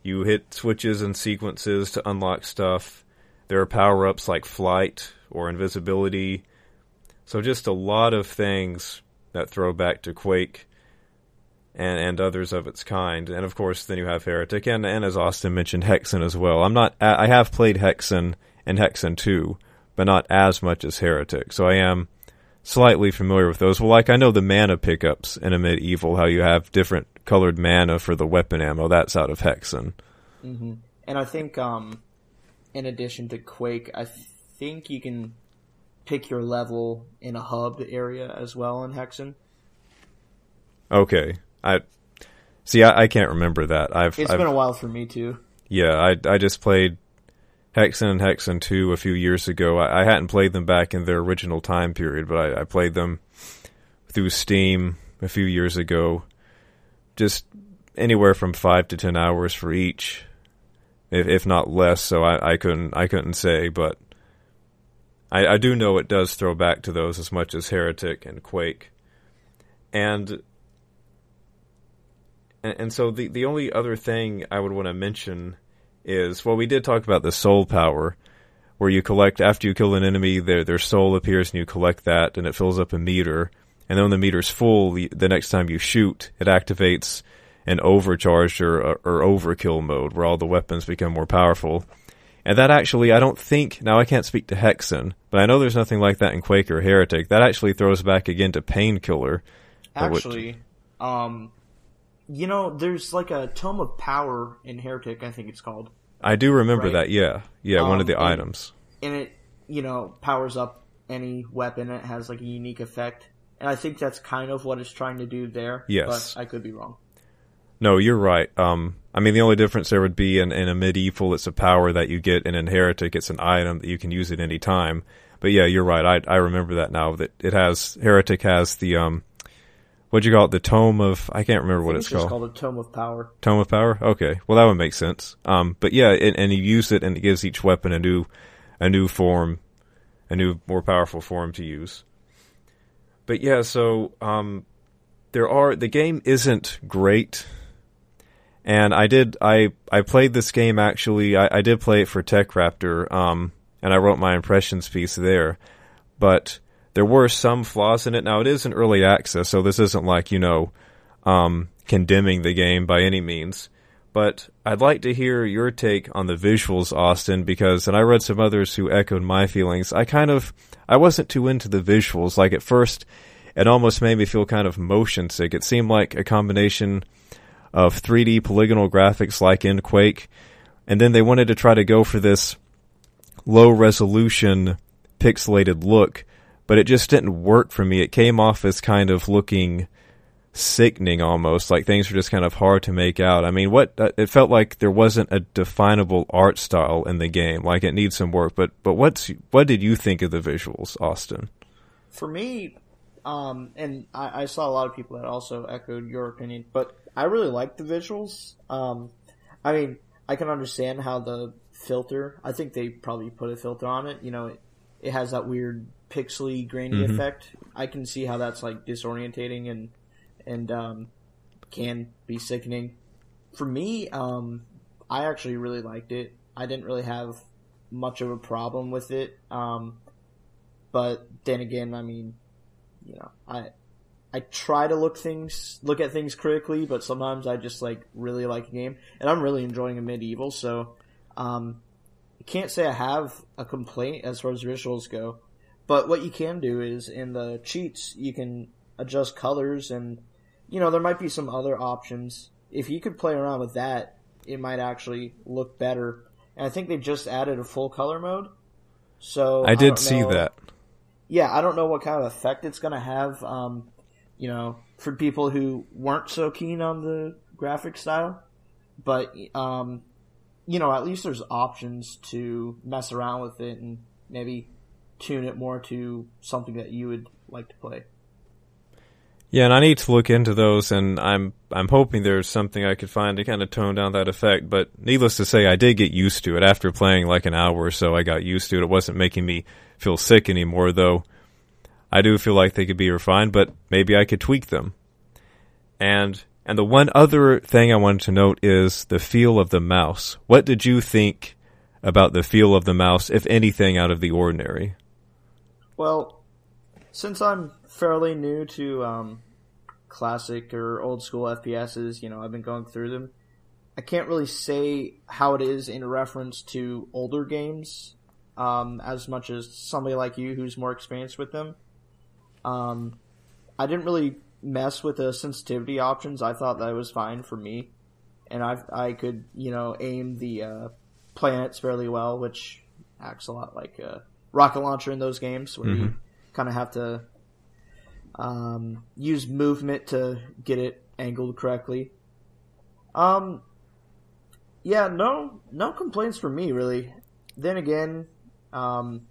you hit switches and sequences to unlock stuff. There are power ups like flight or invisibility. So just a lot of things that throw back to Quake and, and others of its kind. And of course, then you have Heretic and, and as Austin mentioned, Hexen as well. I'm not, I have played Hexen and Hexen 2, but not as much as Heretic. So I am slightly familiar with those. Well, like I know the mana pickups in Amid Evil, how you have different colored mana for the weapon ammo. That's out of Hexen. Mm-hmm. And I think, um, in addition to Quake, I think you can pick your level in a hub area as well in Hexen. Okay, I see. I, I can't remember that. I've, It's I've been a while for me too. yeah. I I just played Hexen and Hexen two a few years ago. I, I hadn't played them back in their original time period, but I, I played them through Steam a few years ago. Just anywhere from five to ten hours for each, if if not less. So I, I couldn't I couldn't say, but I, I do know it does throw back to those as much as Heretic and Quake, and and, and so the the only other thing I would want to mention is well, we did talk about the soul power, where you collect after you kill an enemy, their their soul appears and you collect that, and it fills up a meter. And then when the meter's full, the, next time you shoot, it activates an overcharged or, or overkill mode, where all the weapons become more powerful. And that actually, I don't think, now I can't speak to Hexen, but I know there's nothing like that in Quake or Heretic. That actually throws back again to Painkiller. Actually, um, you know, there's like a Tome of Power in Heretic, I think it's called, I do remember Right. that, yeah. Yeah, one Um, of the and- items. and it, you know, powers up any weapon. It has like a unique effect, and I think that's kind of what it's trying to do there. Yes. but I could be wrong. No, you're right. Um, I mean, the only difference there would be in, in Amid Evil, it's a power that you get, and in Heretic, it's an item that you can use at any time. But yeah, you're right. I I remember that now. That it has Heretic has the um, what'd you call it? The Tome of I can't remember I what it's called. called a Tome of Power. Tome of Power. Okay, well that would make sense. Um, but yeah, it, and you use it, and it gives each weapon a new a new form, a new more powerful form to use. But yeah, so um, there are the game isn't great and I did I I played this game actually I, I did play it for TechRaptor um and I wrote my impressions piece there but there were some flaws in it. Now it is an early access so this isn't like you know um condemning the game by any means. But I'd like to hear your take on the visuals Austin because and I read some others who echoed my feelings. I kind of I wasn't too into the visuals. Like at first it almost made me feel kind of motion sick. It seemed like a combination of 3D polygonal graphics like in Quake, and then they wanted to try to go for this low resolution pixelated look, but it just didn't work for me. It came off as kind of looking sickening almost, like things were just kind of hard to make out. I mean, what uh, it felt like there wasn't a definable art style in the game, like it needs some work. But but what's what did you think of the visuals, Austin? For me, um, and I, I saw a lot of people that also echoed your opinion, but I really like the visuals. Um, I mean, I can understand how the filter. I think they probably put a filter on it. You know, it, it has that weird pixely grainy Mhm. effect. I can see how that's like disorientating and and um, can be sickening. For me, um, I actually really liked it. I didn't really have much of a problem with it. Um, but then again, I mean, you know, I I try to look things look at things critically, but sometimes I just like really like a game, and I'm really enjoying Amid Evil. So, um, I can't say I have a complaint as far as visuals go. But what you can do is in the cheats you can adjust colors, and you know there might be some other options. If you could play around with that, it might actually look better. And I think they just added a full color mode. So I did don't see that. yeah, I don't know what kind of effect it's going to have. Um, you know, for people who weren't so keen on the graphic style, but um, you know, at least there's options to mess around with it and maybe tune it more to something that you would like to play. Yeah, and I need to look into those, and I'm I'm hoping there's something I could find to kind of tone down that effect. But needless to say, I did get used to it after playing like an hour or so. I got used to it. It wasn't making me feel sick anymore, though. I do feel like they could be refined, but maybe I could tweak them. And and the one other thing I wanted to note is the feel of the mouse. What did you think about the feel of the mouse, if anything, out of the ordinary? Well, since I'm fairly new to um, classic or old school FPSs, you know, I've been going through them. I can't really say how it is in reference to older games, um, as much as somebody like you who's more experienced with them. Um, I didn't really mess with the sensitivity options. I thought that was fine for me, and I I could you know aim the uh, planets fairly well, which acts a lot like a rocket launcher in those games where you kind of have to um, use movement to get it angled correctly. Um, yeah, no, no complaints from me really. Then again, um,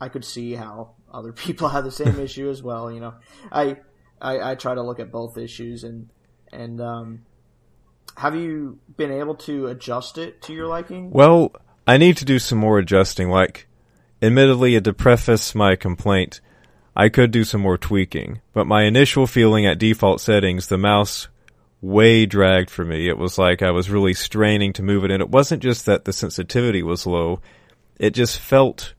I could see how other people have the same issue as well. You know, I, I I try to look at both issues and and um, have you been able to adjust it to your liking? Well, I need to do some more adjusting. Like, admittedly, to preface my complaint, I could do some more tweaking. But my initial feeling at default settings, the mouse way dragged for me. It was like I was really straining to move it, and it wasn't just that the sensitivity was low, it just felt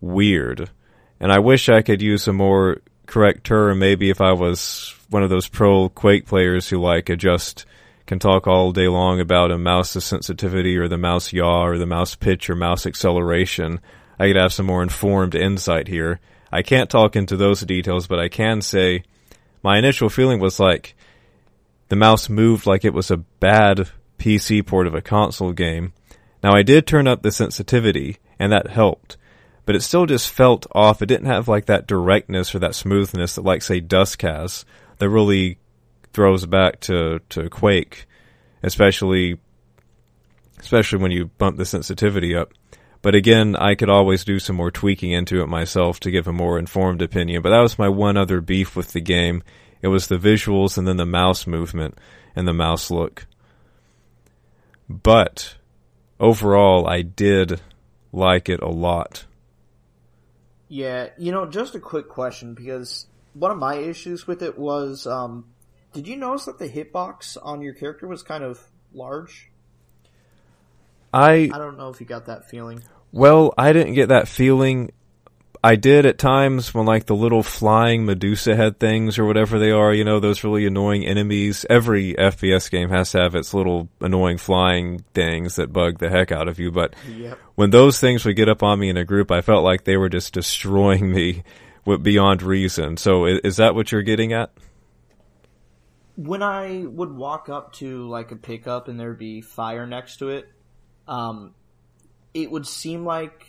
weird. And I wish I could use a more correct term, maybe if I was one of those pro Quake players who like adjust can talk all day long about a mouse's sensitivity or the mouse yaw or the mouse pitch or mouse acceleration. I could have some more informed insight here. I can't talk into those details, but I can say my initial feeling was like the mouse moved like it was a bad PC port of a console game. Now I did turn up the sensitivity, and that helped, but it still just felt off. It didn't have like that directness or that smoothness that like say Dusk has that really throws back to, to Quake, especially especially when you bump the sensitivity up. But again, I could always do some more tweaking into it myself to give a more informed opinion. But that was my one other beef with the game. It was the visuals and then the mouse movement and the mouse look. But overall, I did like it a lot. Yeah, you know, just a quick question because one of my issues with it was, um, did you notice that the hitbox on your character was kind of large? I I don't know if you got that feeling. Well, I didn't get that feeling. I did at times when like the little flying Medusa head things or whatever they are, you know, those really annoying enemies. Every FPS game has to have its little annoying flying things that bug the heck out of you, but Yep. when those things would get up on me in a group, I felt like they were just destroying me with beyond reason. So is, is that what you're getting at? When I would walk up to like a pickup and there'd be fire next to it, um, it would seem like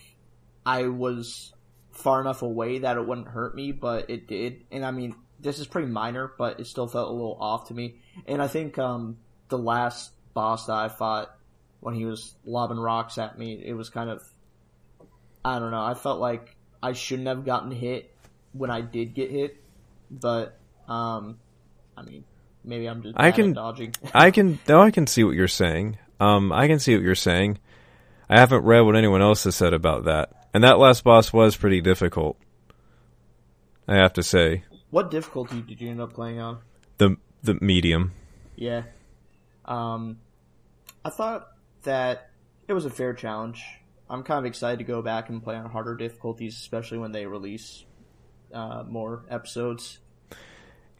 I was far enough away that it wouldn't hurt me, but it did. And I mean, this is pretty minor, but it still felt a little off to me. And I think um, the last boss that I fought when he was lobbing rocks at me, it was kind of I don't know. I felt like I shouldn't have gotten hit when I did get hit, but um, I mean, maybe I'm just I can- dodging. I can no, I can see what you're saying. Um, I can see what you're saying. I haven't read what anyone else has said about that, and that last boss was pretty difficult. I have to say what difficulty did you end up playing on? the the medium. Yeah. Um, I thought that it was a fair challenge. I'm kind of excited to go back and play on harder difficulties, especially when they release uh, more episodes.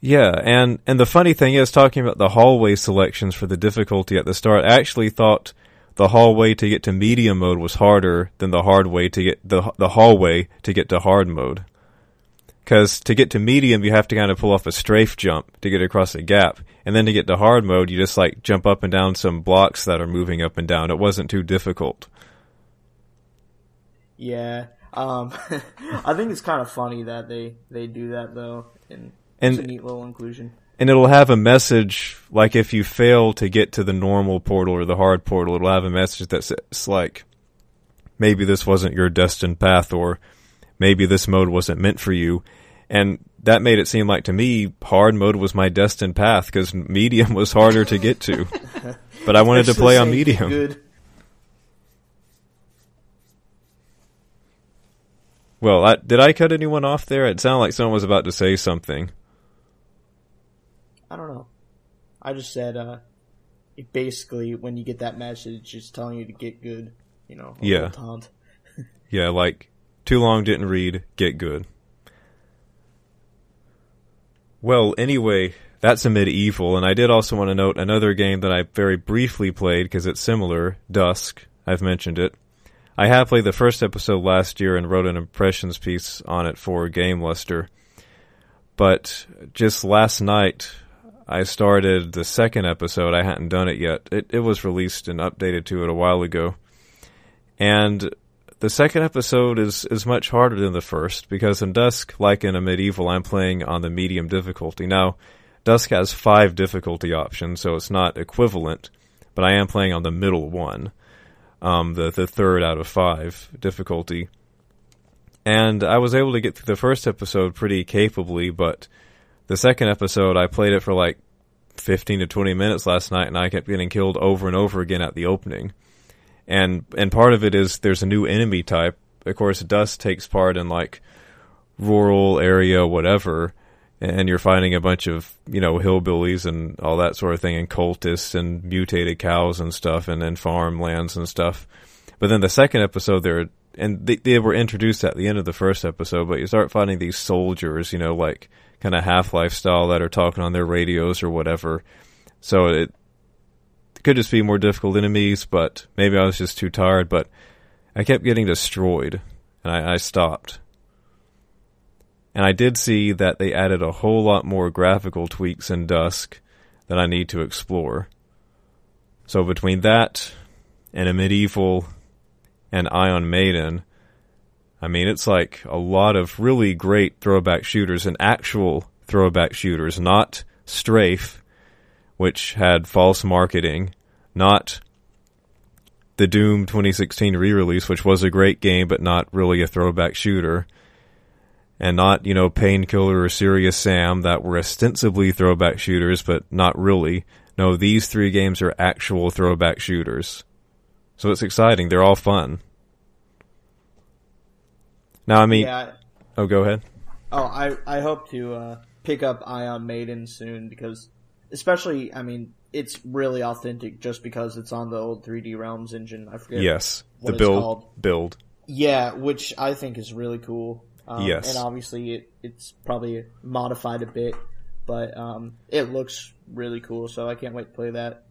Yeah, and and the funny thing is, talking about the hallway selections for the difficulty at the start, I actually thought the hallway to get to medium mode was harder than the hard way to get the the hallway to get to hard mode. Because to get to medium, you have to kind of pull off a strafe jump to get across a gap, and then to get to hard mode, you just like jump up and down some blocks that are moving up and down. It wasn't too difficult. Yeah, um, I think it's kind of funny that they they do that though, and, And- it's a neat little inclusion. and it'll have a message like if you fail to get to the normal portal or the hard portal, it'll have a message that says like maybe this wasn't your destined path or maybe this mode wasn't meant for you. And that made it seem like to me hard mode was my destined path because medium was harder to get to. But I wanted to play on medium. Good. Well, I, did I cut anyone off there? It sounded like someone was about to say something. I don't know. I just said uh, it basically when you get that message, it's telling you to get good. You know, Yeah. Yeah, like too long didn't read, get good. Well, anyway, that's Amid Evil, and I did also want to note another game that I very briefly played because it's similar, Dusk. I've mentioned it. I have played the first episode last year and wrote an impressions piece on it for Game Luster. But just last night, I started the second episode. I hadn't done it yet. It, it was released and updated to it a while ago. And the second episode is, is much harder than the first because in Dusk, like in Amid Evil, I'm playing on the medium difficulty. Now, Dusk has five difficulty options, so it's not equivalent, but I am playing on the middle one, um, the the third out of five difficulty. And I was able to get through the first episode pretty capably, but the second episode I played it for like 15 to 20 minutes last night, and I kept getting killed over and over again at the opening and and part of it is there's a new enemy type. Of course, Dusk takes part in like rural area, whatever, and you're fighting a bunch of you know hillbillies and all that sort of thing, and cultists and mutated cows and stuff, and then farmlands and stuff. But then the second episode, they're and they, they were introduced at the end of the first episode, but you start finding these soldiers, you know, like kind of Half-Life style that are talking on their radios or whatever. So it could just be more difficult enemies, but maybe I was just too tired. But I kept getting destroyed, and I, I stopped. And I did see that they added a whole lot more graphical tweaks in Dusk that I need to explore. So between that and Amid Evil and Ion Maiden, I mean, it's like a lot of really great throwback shooters and actual throwback shooters, not strafe, which had false marketing, not the Doom 2016 re-release, which was a great game but not really a throwback shooter, and not you know Painkiller or Serious Sam that were ostensibly throwback shooters but not really. No, these three games are actual throwback shooters, so it's exciting. They're all fun. Now, I mean, Yeah. oh, go ahead. Oh, I I hope to uh, pick up Ion Maiden soon because, especially, I mean, it's really authentic just because it's on the old 3D Realms engine. I forget. Yes, what the build called. build. Yeah, which I think is really cool. Um, Yes. and obviously it, it's probably modified a bit, but um, it looks really cool. So I can't wait to play that.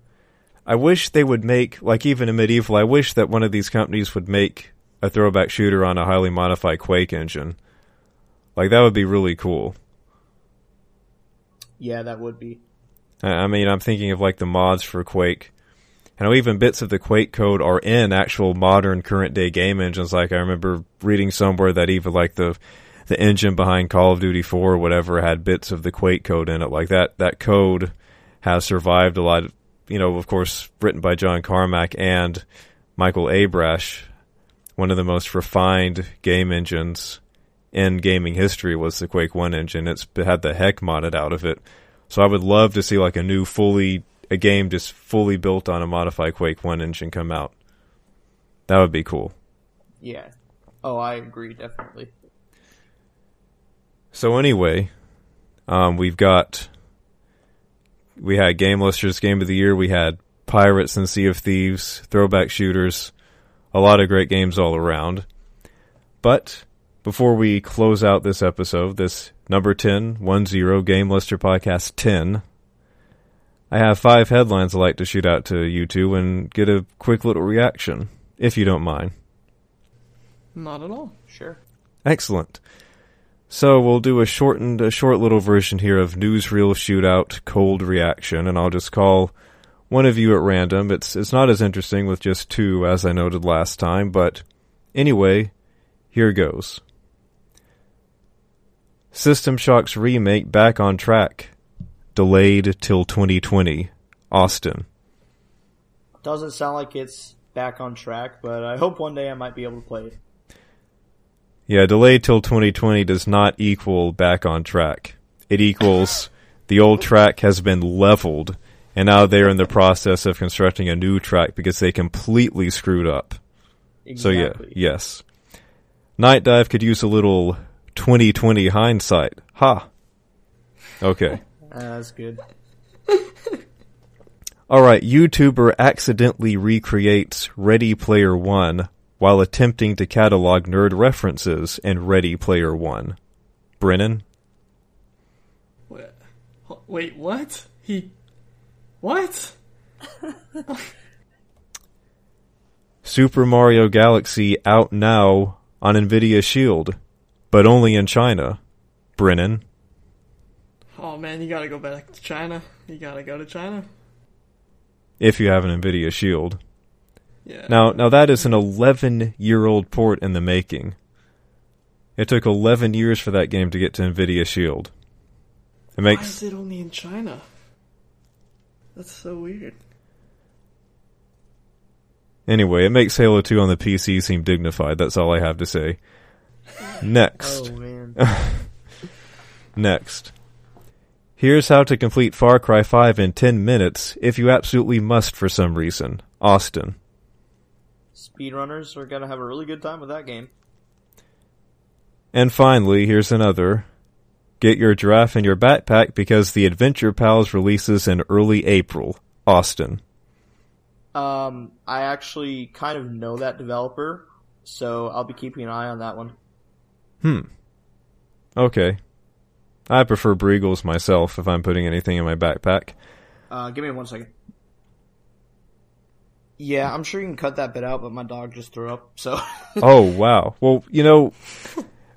I wish they would make like even Amid Evil. I wish that one of these companies would make a throwback shooter on a highly modified Quake engine. Like that would be really cool. Yeah, that would be. I mean, I'm thinking of like the mods for Quake. I know even bits of the Quake code are in actual modern current day game engines. Like I remember reading somewhere that even like the the engine behind Call of Duty 4 or whatever had bits of the Quake code in it. Like that that code has survived a lot. Of, you know, of course, written by John Carmack and Michael Abrash. One of the most refined game engines in gaming history was the Quake 1 engine. It's had the heck modded out of it. So I would love to see like a new fully a game just fully built on a modified Quake 1 engine come out. That would be cool. Yeah. Oh, I agree definitely. So anyway, um, we've got we had Game Luster's Game of the Year, we had Pirates and Sea of Thieves, throwback shooters, a lot of great games all around. But before we close out this episode, this number 10, 1 0, Game Luster Podcast 10. I have five headlines I'd like to shoot out to you two and get a quick little reaction, if you don't mind. Not at all. Sure. Excellent. So we'll do a shortened, a short little version here of newsreel shootout cold reaction, and I'll just call one of you at random. It's it's not as interesting with just two as I noted last time, but anyway, here goes. System Shock's remake back on track, delayed till 2020. Austin. Doesn't sound like it's back on track, but I hope one day I might be able to play it. Yeah, delayed till 2020 does not equal back on track. It equals the old track has been leveled, and now they're in the process of constructing a new track because they completely screwed up. Exactly. So yeah, yes. Nightdive could use a little 2020 hindsight. Ha. Okay. Uh, that's good. All right, YouTuber accidentally recreates Ready Player One while attempting to catalog nerd references in Ready Player One. Brennan? Wait, wait what? He. What? Super Mario Galaxy out now on Nvidia Shield, but only in China. Brennan? Oh man, you gotta go back to China. You gotta go to China. If you have an Nvidia Shield. Yeah. Now, now that is an 11 year old port in the making. It took 11 years for that game to get to Nvidia Shield. It Why makes is it only in China? That's so weird. Anyway, it makes Halo 2 on the PC seem dignified. That's all I have to say. Next. Oh man. Next. Here's how to complete Far Cry 5 in 10 minutes if you absolutely must for some reason. Austin. Speedrunners are gonna have a really good time with that game. And finally, here's another. Get your giraffe in your backpack because the Adventure Pals releases in early April. Austin. Um, I actually kind of know that developer, so I'll be keeping an eye on that one. Hmm. Okay. I prefer Breagles myself if I'm putting anything in my backpack. Uh, give me one second. Yeah, I'm sure you can cut that bit out, but my dog just threw up, so. oh wow. Well, you know,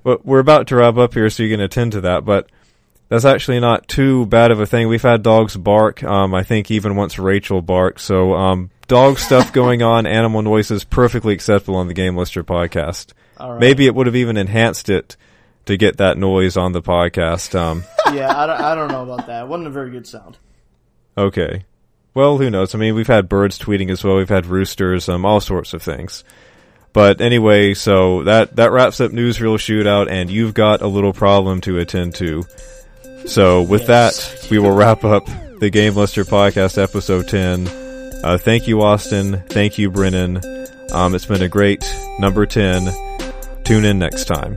w- we're about to wrap up here, so you can attend to that. But that's actually not too bad of a thing. We've had dogs bark. Um, I think even once Rachel barked. So um, dog stuff going on, animal noises, perfectly acceptable on the Game Luster podcast. Right. Maybe it would have even enhanced it to get that noise on the podcast. Um, yeah, I don't, I don't know about that. It wasn't a very good sound. okay. Well, who knows? I mean, we've had birds tweeting as well. We've had roosters, um, all sorts of things. But anyway, so that that wraps up Newsreel Shootout, and you've got a little problem to attend to. So with Yes. that, we will wrap up the Game Luster Podcast episode ten. Uh, thank you, Austin. Thank you, Brennan. Um, it's been a great number ten. Tune in next time.